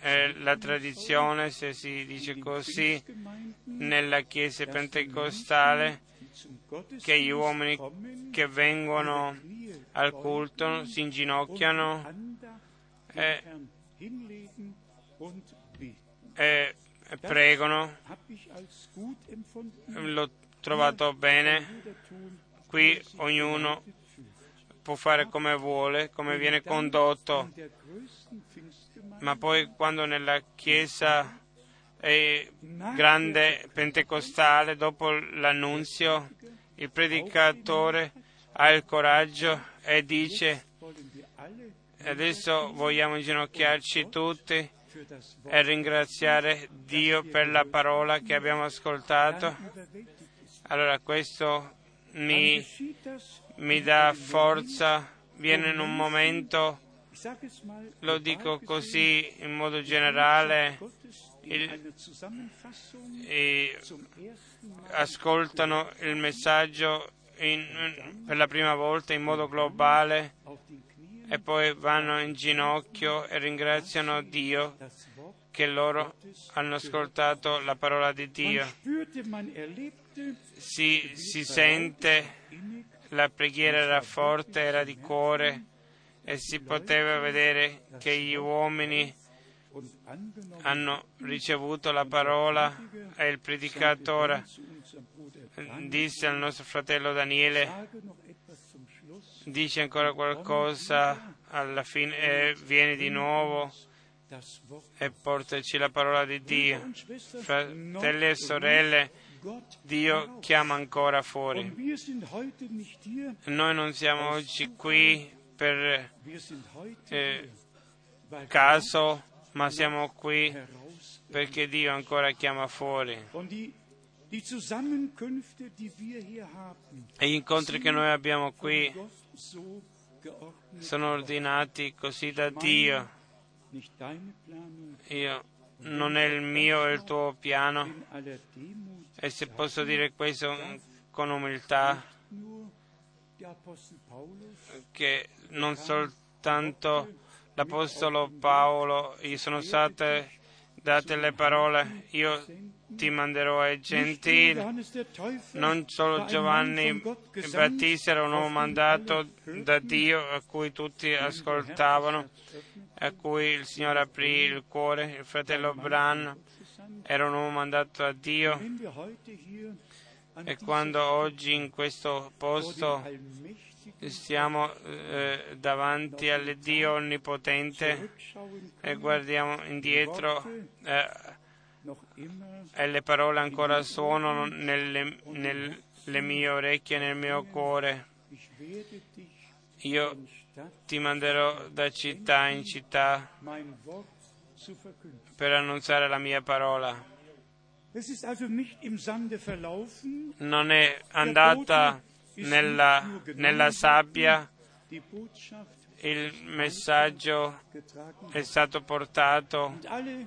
eh, la tradizione, se si dice così, nella Chiesa pentecostale che gli uomini che vengono al culto si inginocchiano e, e pregano. L'ho trovato bene. Qui ognuno può fare come vuole, come viene condotto, ma poi quando nella Chiesa è grande pentecostale, dopo l'annunzio, il predicatore ha il coraggio e dice adesso vogliamo inginocchiarci tutti e ringraziare Dio per la parola che abbiamo ascoltato. Allora questo mi, mi dà forza, viene in un momento, lo dico così in modo generale, il, ascoltano il messaggio in, per la prima volta in modo globale e poi vanno in ginocchio e ringraziano Dio che loro hanno ascoltato la parola di Dio. Si, si sente, la preghiera era forte, era di cuore e si poteva vedere che gli uomini hanno ricevuto la parola e il predicatore disse al nostro fratello Daniele dice ancora qualcosa alla fine e vieni di nuovo e portaci la parola di Dio. Fratelli e sorelle, Dio chiama ancora fuori. Noi non siamo oggi qui per eh, caso, ma siamo qui perché Dio ancora chiama fuori. E gli incontri che noi abbiamo qui sono ordinati così da Dio. Io non è il mio e il tuo piano. E se posso dire questo con umiltà, che non soltanto l'Apostolo Paolo, gli sono state date le parole, io ti manderò ai gentili. Non solo Giovanni Battista era un uomo mandato da Dio a cui tutti ascoltavano, a cui il Signore aprì il cuore. Il fratello Bran era un uomo mandato da Dio. E quando oggi in questo posto stiamo eh, davanti all'Iddio Onnipotente e guardiamo indietro eh, e le parole ancora suonano nelle, nelle mie orecchie e nel mio cuore. Io ti manderò da città in città per annunciare la mia parola. Non è andata nella, nella sabbia, il messaggio è stato portato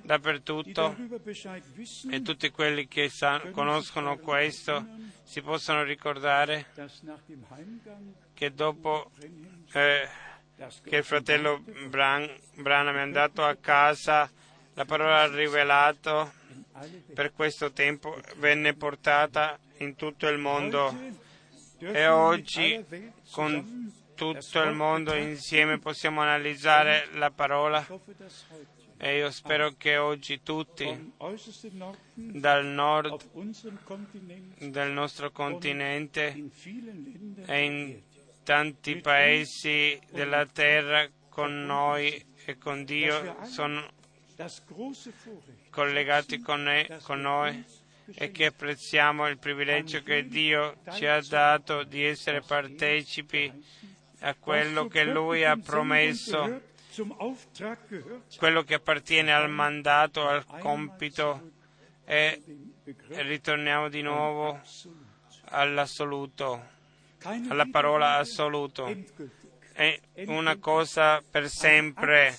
dappertutto e tutti quelli che sa- conoscono questo si possono ricordare che dopo eh, che il fratello Bran- Branham è andato a casa, la parola ha rivelato per questo tempo venne portata in tutto il mondo e oggi con tutto il mondo insieme possiamo analizzare la parola. E io spero che oggi tutti dal nord del nostro continente e in tanti paesi della terra con noi e con Dio sono collegati con noi e che apprezziamo il privilegio che Dio ci ha dato di essere partecipi a quello che lui ha promesso, quello che appartiene al mandato, al compito. E ritorniamo di nuovo all'assoluto, alla parola assoluto. È una cosa per sempre,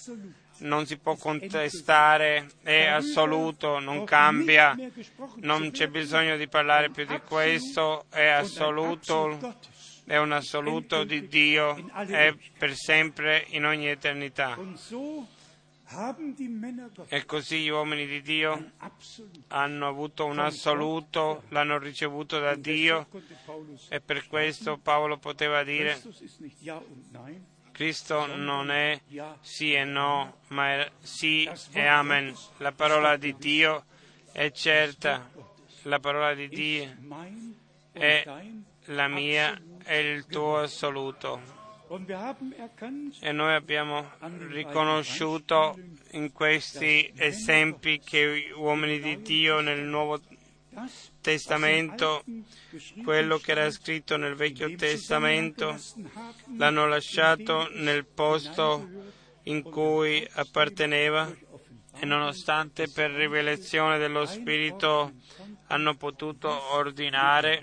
non si può contestare, è assoluto, non cambia, non c'è bisogno di parlare più di questo, è assoluto, è un assoluto di Dio, è per sempre in ogni eternità. E così gli uomini di Dio hanno avuto un assoluto, l'hanno ricevuto da Dio. E per questo Paolo poteva dire Cristo non è sì e no, ma è sì e amen. La parola di Dio è certa, la parola di Dio è la mia e il tuo assoluto. E noi abbiamo riconosciuto in questi esempi che uomini di Dio nel Nuovo Testamento, quello che era scritto nel Vecchio Testamento, l'hanno lasciato nel posto in cui apparteneva e nonostante per rivelazione dello Spirito hanno potuto ordinare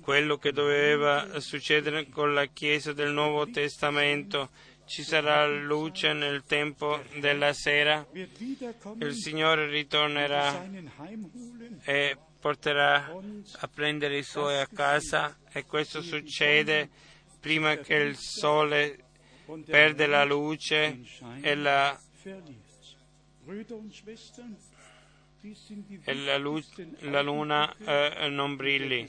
quello che doveva succedere con la Chiesa del Nuovo Testamento. Ci sarà luce nel tempo della sera, il Signore ritornerà e porterà a prendere i suoi a casa e questo succede prima che il sole perde la luce e la e la, luce, la luna eh, non brilli.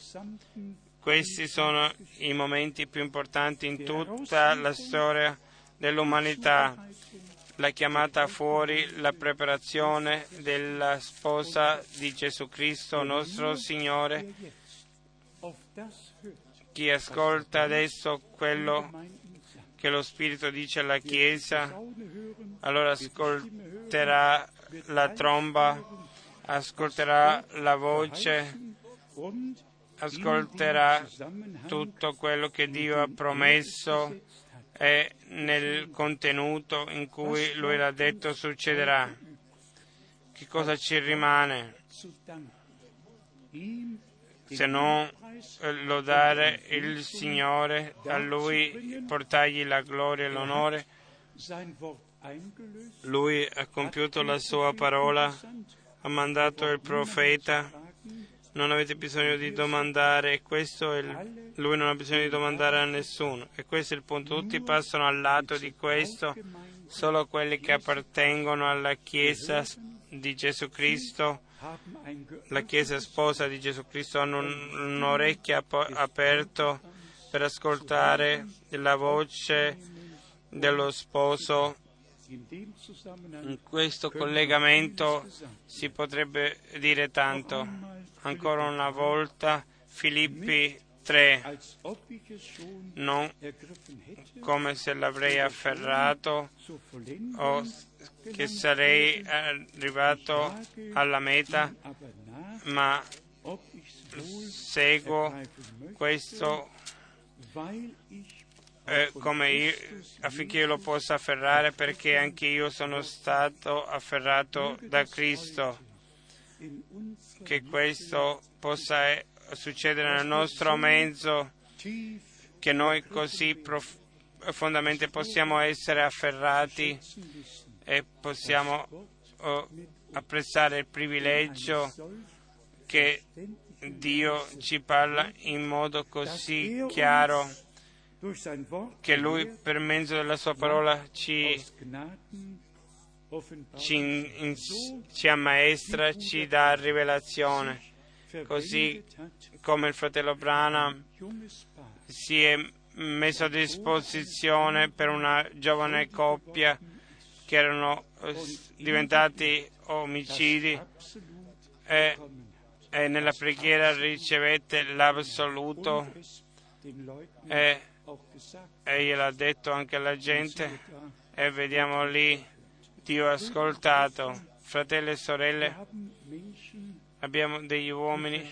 Questi sono i momenti più importanti in tutta la storia dell'umanità. La chiamata fuori, la preparazione della sposa di Gesù Cristo, nostro Signore. Chi ascolta adesso quello che lo Spirito dice alla Chiesa, allora ascolterà la tromba, ascolterà la voce, ascolterà tutto quello che Dio ha promesso e nel contenuto in cui Lui l'ha detto succederà. Che cosa ci rimane? se non lodare il Signore, a Lui portargli la gloria e l'onore. Lui ha compiuto la sua parola, ha mandato il profeta, non avete bisogno di domandare, il, lui non ha bisogno di domandare a nessuno. E questo è il punto, tutti passano al lato di questo, solo quelli che appartengono alla Chiesa di Gesù Cristo la Chiesa sposa di Gesù Cristo hanno un, un orecchio aperto per ascoltare la voce dello sposo. In questo collegamento si potrebbe dire tanto. Ancora una volta Filippi 3, non come se l'avrei afferrato o che sarei arrivato alla meta, ma seguo questo eh, io, affinché io lo possa afferrare perché anche io sono stato afferrato da Cristo. Che questo possa eh, succedere nel nostro mezzo, che noi così profondamente possiamo essere afferrati e possiamo oh, apprezzare il privilegio che Dio ci parla in modo così chiaro che Lui per mezzo della Sua parola ci, ci, ci ammaestra, ci dà rivelazione, così come il fratello Branham si è messo a disposizione per una giovane coppia che erano eh, diventati omicidi. e, e nella preghiera ricevette l'assoluto. e, e gliel'ha detto anche alla gente e vediamo lì Dio ha ascoltato. Fratelli e sorelle, abbiamo degli uomini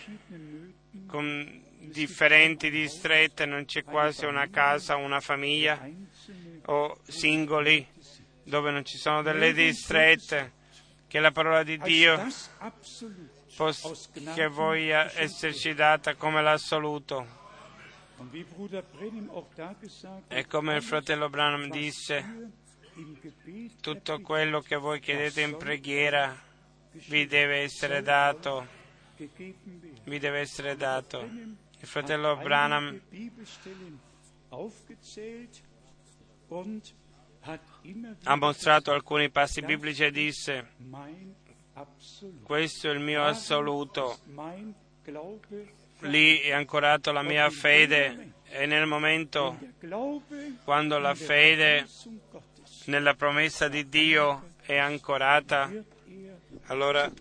con differenti, distrette, non c'è quasi una casa, una famiglia o singoli dove non ci sono delle distrette, che la parola di Dio pos- che voglia esserci data come l'assoluto. E come il fratello Branham disse, tutto quello che voi chiedete in preghiera vi deve essere dato, vi deve essere dato. Il fratello Branham ha mostrato alcuni passi biblici e disse, questo è il mio assoluto, lì è ancorato la mia fede e nel momento quando la fede nella promessa di Dio è ancorata, allora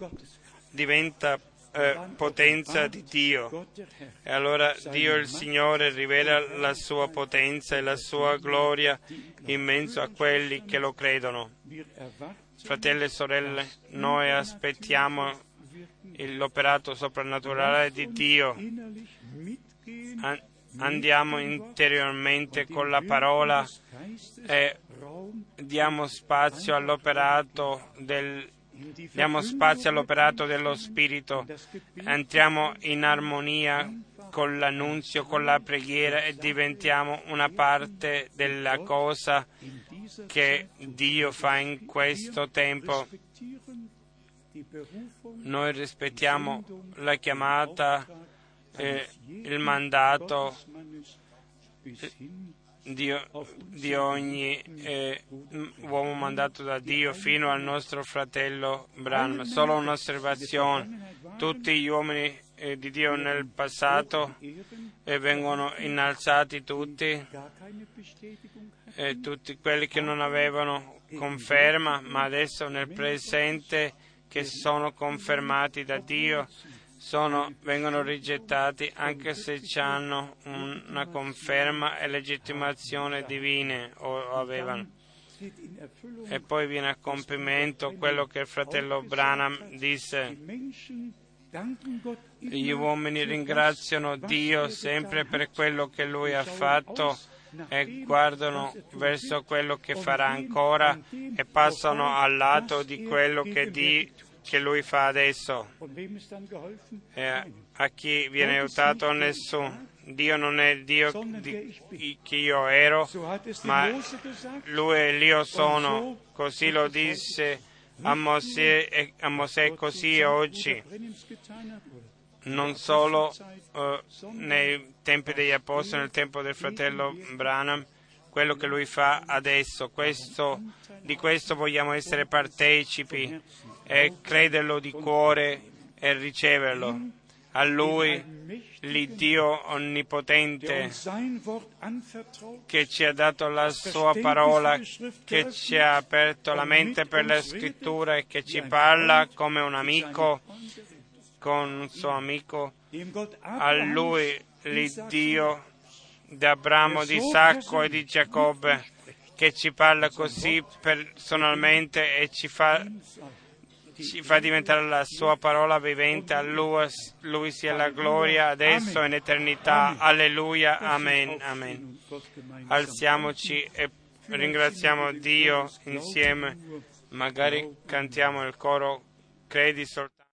diventa eh, potenza di Dio. E allora Dio il Signore rivela la sua potenza e la sua gloria in mezzo a quelli che lo credono. Fratelli e sorelle, noi aspettiamo l'operato soprannaturale di Dio. Andiamo interiormente con la parola e diamo spazio all'operato del diamo spazio all'operato dello Spirito, entriamo in armonia con l'annunzio, con la preghiera e diventiamo una parte della cosa che Dio fa in questo tempo. Noi rispettiamo la chiamata, eh, il mandato di, di ogni eh, uomo mandato da Dio fino al nostro fratello Branham. Solo un'osservazione. Tutti gli uomini eh, di Dio nel passato eh, vengono innalzati tutti, tutti quelli che non avevano conferma, ma adesso nel presente che sono confermati da Dio sono, vengono rigettati anche se hanno una conferma e legittimazione divine o avevano. E poi viene a compimento quello che il fratello Branham disse. Gli uomini ringraziano Dio sempre per quello che Lui ha fatto e guardano verso quello che farà ancora e passano al lato di quello che, di, che lui fa adesso. E a chi viene aiutato? Nessuno. Dio non è il Dio di, che io ero, ma lui e io sono. Così lo disse a Mosè, e a Mosè così oggi. Non solo uh, nei tempi degli apostoli, nel tempo del fratello Branham, quello che lui fa adesso. Questo, di questo vogliamo essere partecipi e crederlo di cuore e riceverlo. A Lui, l'Iddio onnipotente, che ci ha dato la Sua parola, che ci ha aperto la mente per la scrittura e che ci parla come un amico con un suo amico. A Lui, l'Iddio di Abramo, di Isacco e di Giacobbe, che ci parla così personalmente e ci fa ci fa diventare la sua parola vivente, a lui, lui sia la gloria adesso e in eternità. Alleluia, amen, amen. Alziamoci e ringraziamo Dio insieme, magari cantiamo il coro, credi soltanto.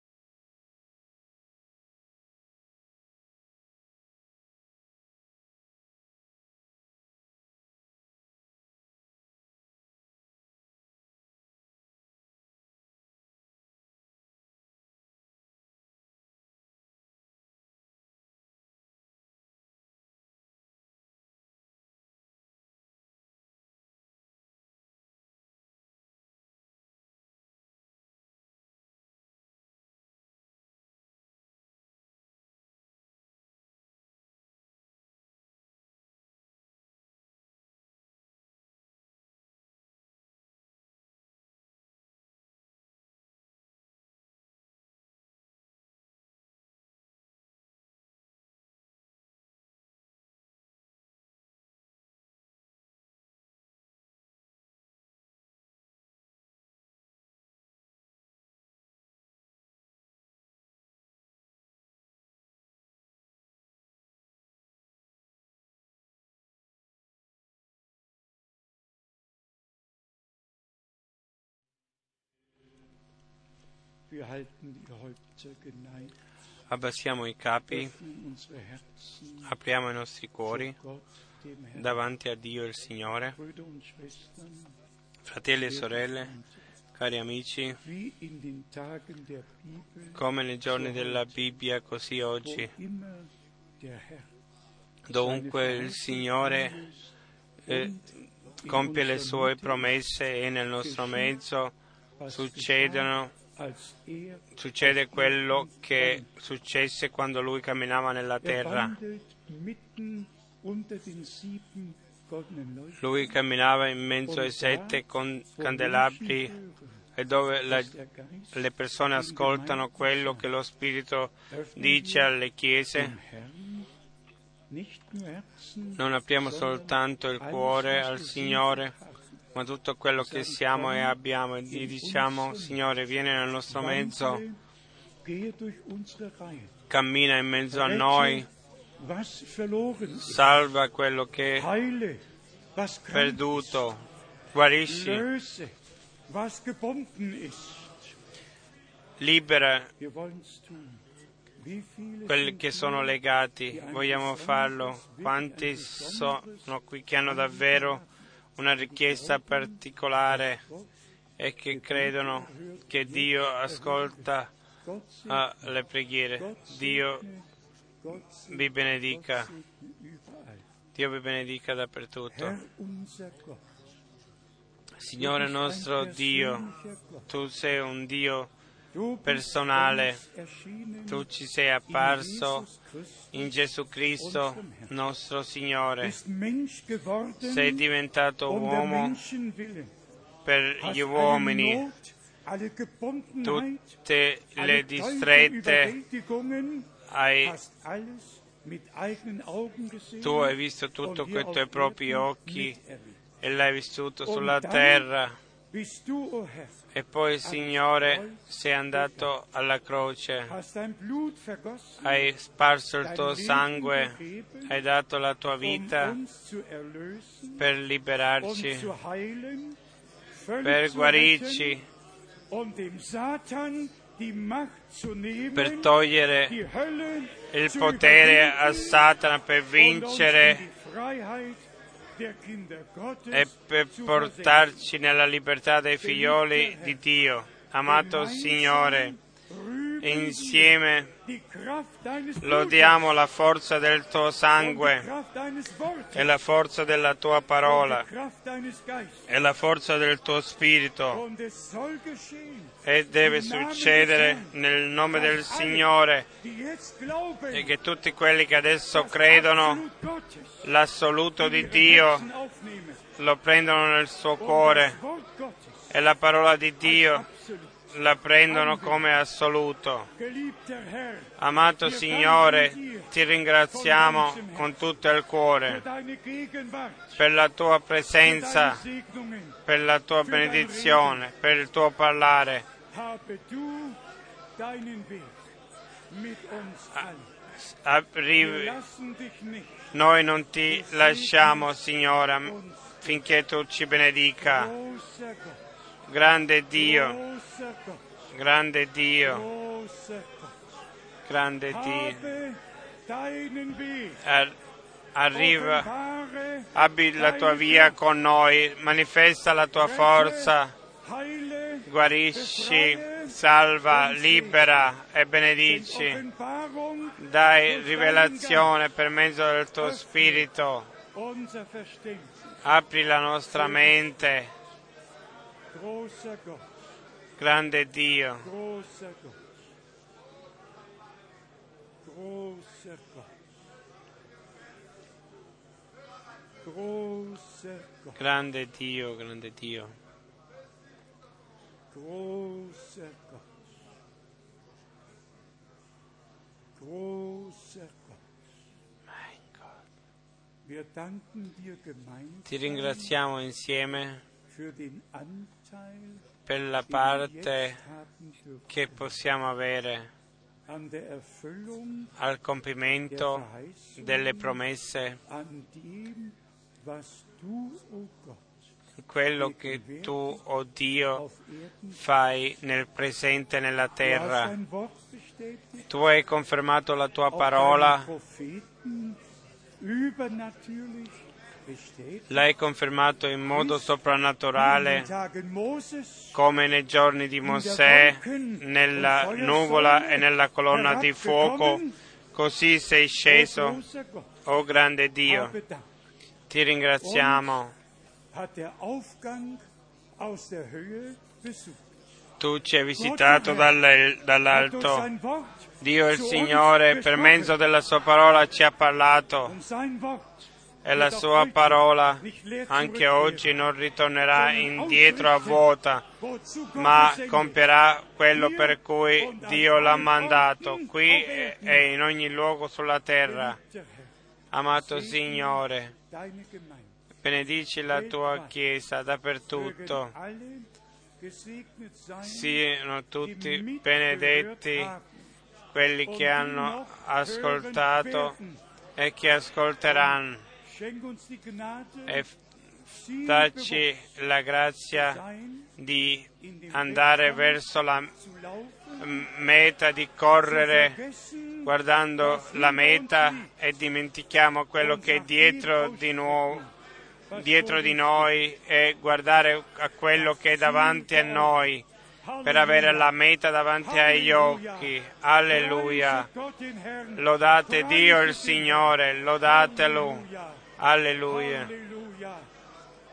Abbassiamo i capi, apriamo i nostri cuori davanti a Dio il Signore. Fratelli e sorelle, cari amici, come nei giorni della Bibbia, così oggi, dovunque il Signore eh, compie le sue promesse e nel nostro mezzo succedono succede quello che successe quando lui camminava nella terra. Lui camminava in mezzo ai sette candelabri e dove la, le persone ascoltano quello che lo Spirito dice alle chiese. Non apriamo soltanto il cuore al Signore, ma tutto quello che siamo e abbiamo e gli diciamo, Signore, vieni nel nostro mezzo, cammina in mezzo a noi, salva quello che è perduto, guarisci, libera quelli che sono legati, vogliamo farlo. Quanti sono qui che hanno davvero una richiesta particolare e che credono che Dio ascolta ah, le preghiere. Dio vi benedica. Dio vi benedica dappertutto. Signore nostro Dio, tu sei un Dio personale, tu ci sei apparso in Gesù Cristo, nostro Signore. Sei diventato uomo per gli uomini. Tutte le distrette hai tu hai visto tutto con i tuoi propri occhi e l'hai vissuto sulla terra. E poi, Signore, sei andato alla croce, hai sparso il tuo sangue, hai dato la tua vita per liberarci, per guarirci, per togliere il potere a Satana, per vincere e per portarci nella libertà dei figlioli di Dio. Amato Signore, insieme lodiamo la forza del tuo sangue e la forza della tua parola e la forza del tuo spirito e deve succedere nel nome del Signore. e che tutti quelli che adesso credono l'assoluto di Dio lo prendono nel suo cuore. e la parola di Dio la prendono come assoluto. Amato Signore, ti ringraziamo con tutto il cuore per la tua presenza, per la tua benedizione, per il tuo parlare. Noi non ti lasciamo, Signore, finché tu ci benedica. Grande Dio, grande Dio, grande Dio. Arriva, abbi la tua via con noi, manifesta la tua forza, guarisci, salva, libera e benedici. Dai rivelazione per mezzo del tuo Spirito. Apri la nostra mente Grande Dio. Grande Dio, grande Dio. Ti ringraziamo insieme per la parte che possiamo avere al compimento delle promesse quello che tu, oh Dio, fai nel presente nella terra. Tu hai confermato la tua parola, l'hai confermato in modo soprannaturale, come nei giorni di Mosè, nella nuvola e nella colonna di fuoco, così sei sceso, oh grande Dio. Ti ringraziamo. Tu ci hai visitato dall'alto. Dio il Signore per mezzo della sua parola ci ha parlato e la sua parola anche oggi non ritornerà indietro a vuota, ma compierà quello per cui Dio l'ha mandato, qui e in ogni luogo sulla terra. Amato Signore, benedici la tua Chiesa dappertutto. Siano tutti benedetti quelli che hanno ascoltato e che ascolteranno e dacci la grazia di andare verso la meta, di correre guardando la meta e dimentichiamo quello che è dietro di, noi, dietro di noi e guardare a quello che è davanti a noi per avere la meta davanti agli occhi. Alleluia. Lodate Dio il Signore, lodatelo. Alleluia.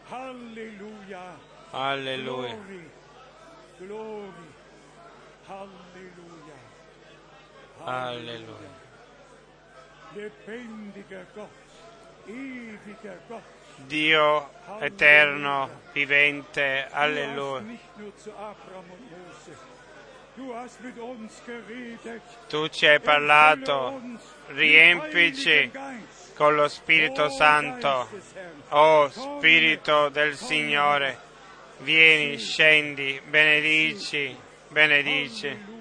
Alleluia. Alleluia. Halleluja. Alleluia. Gott. Dio eterno, vivente, alleluia. Tu ci hai parlato, riempici con lo Spirito Santo. Oh Spirito del Signore, vieni, scendi, benedici, benedici.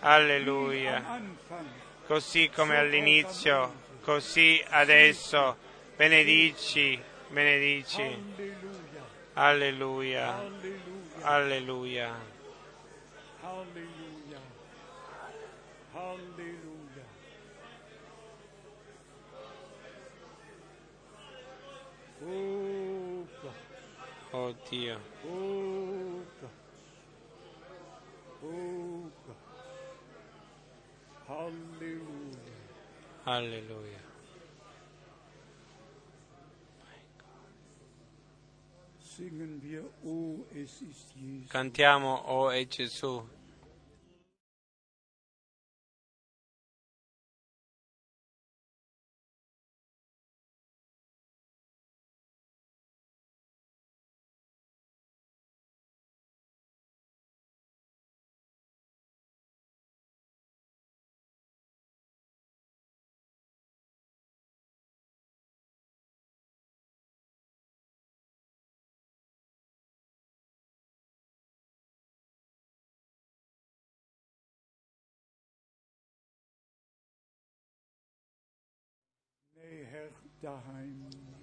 Alleluia. Così come all'inizio, così adesso, benedici, benedici. Alleluia. Alleluia. Halleluja. Halleluja. Oh Gott, Oh Dio. oh Gott, oh Gott. Halleluja. Alleluia. Oh, Jesus. Cantiamo O è Gesù.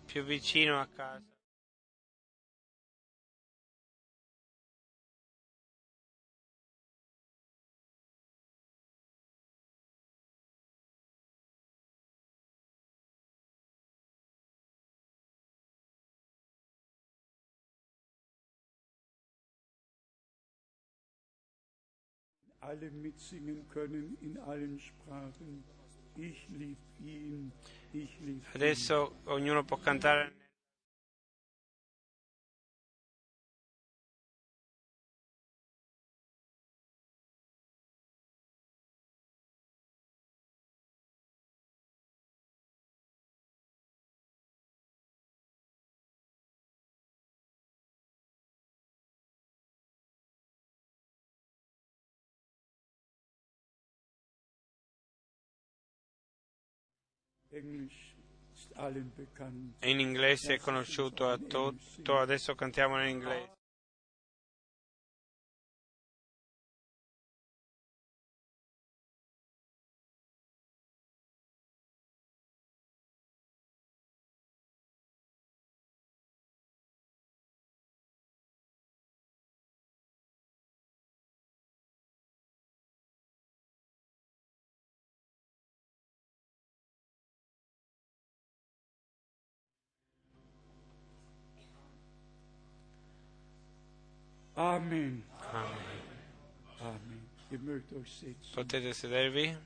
Più vicino a casa. Alle mitsingen können in allen Sprachen. Adesso ognuno può cantare. In inglese è conosciuto a tutto, adesso cantiamo in inglese. Amen. Amen. Amen. Potete sedervi?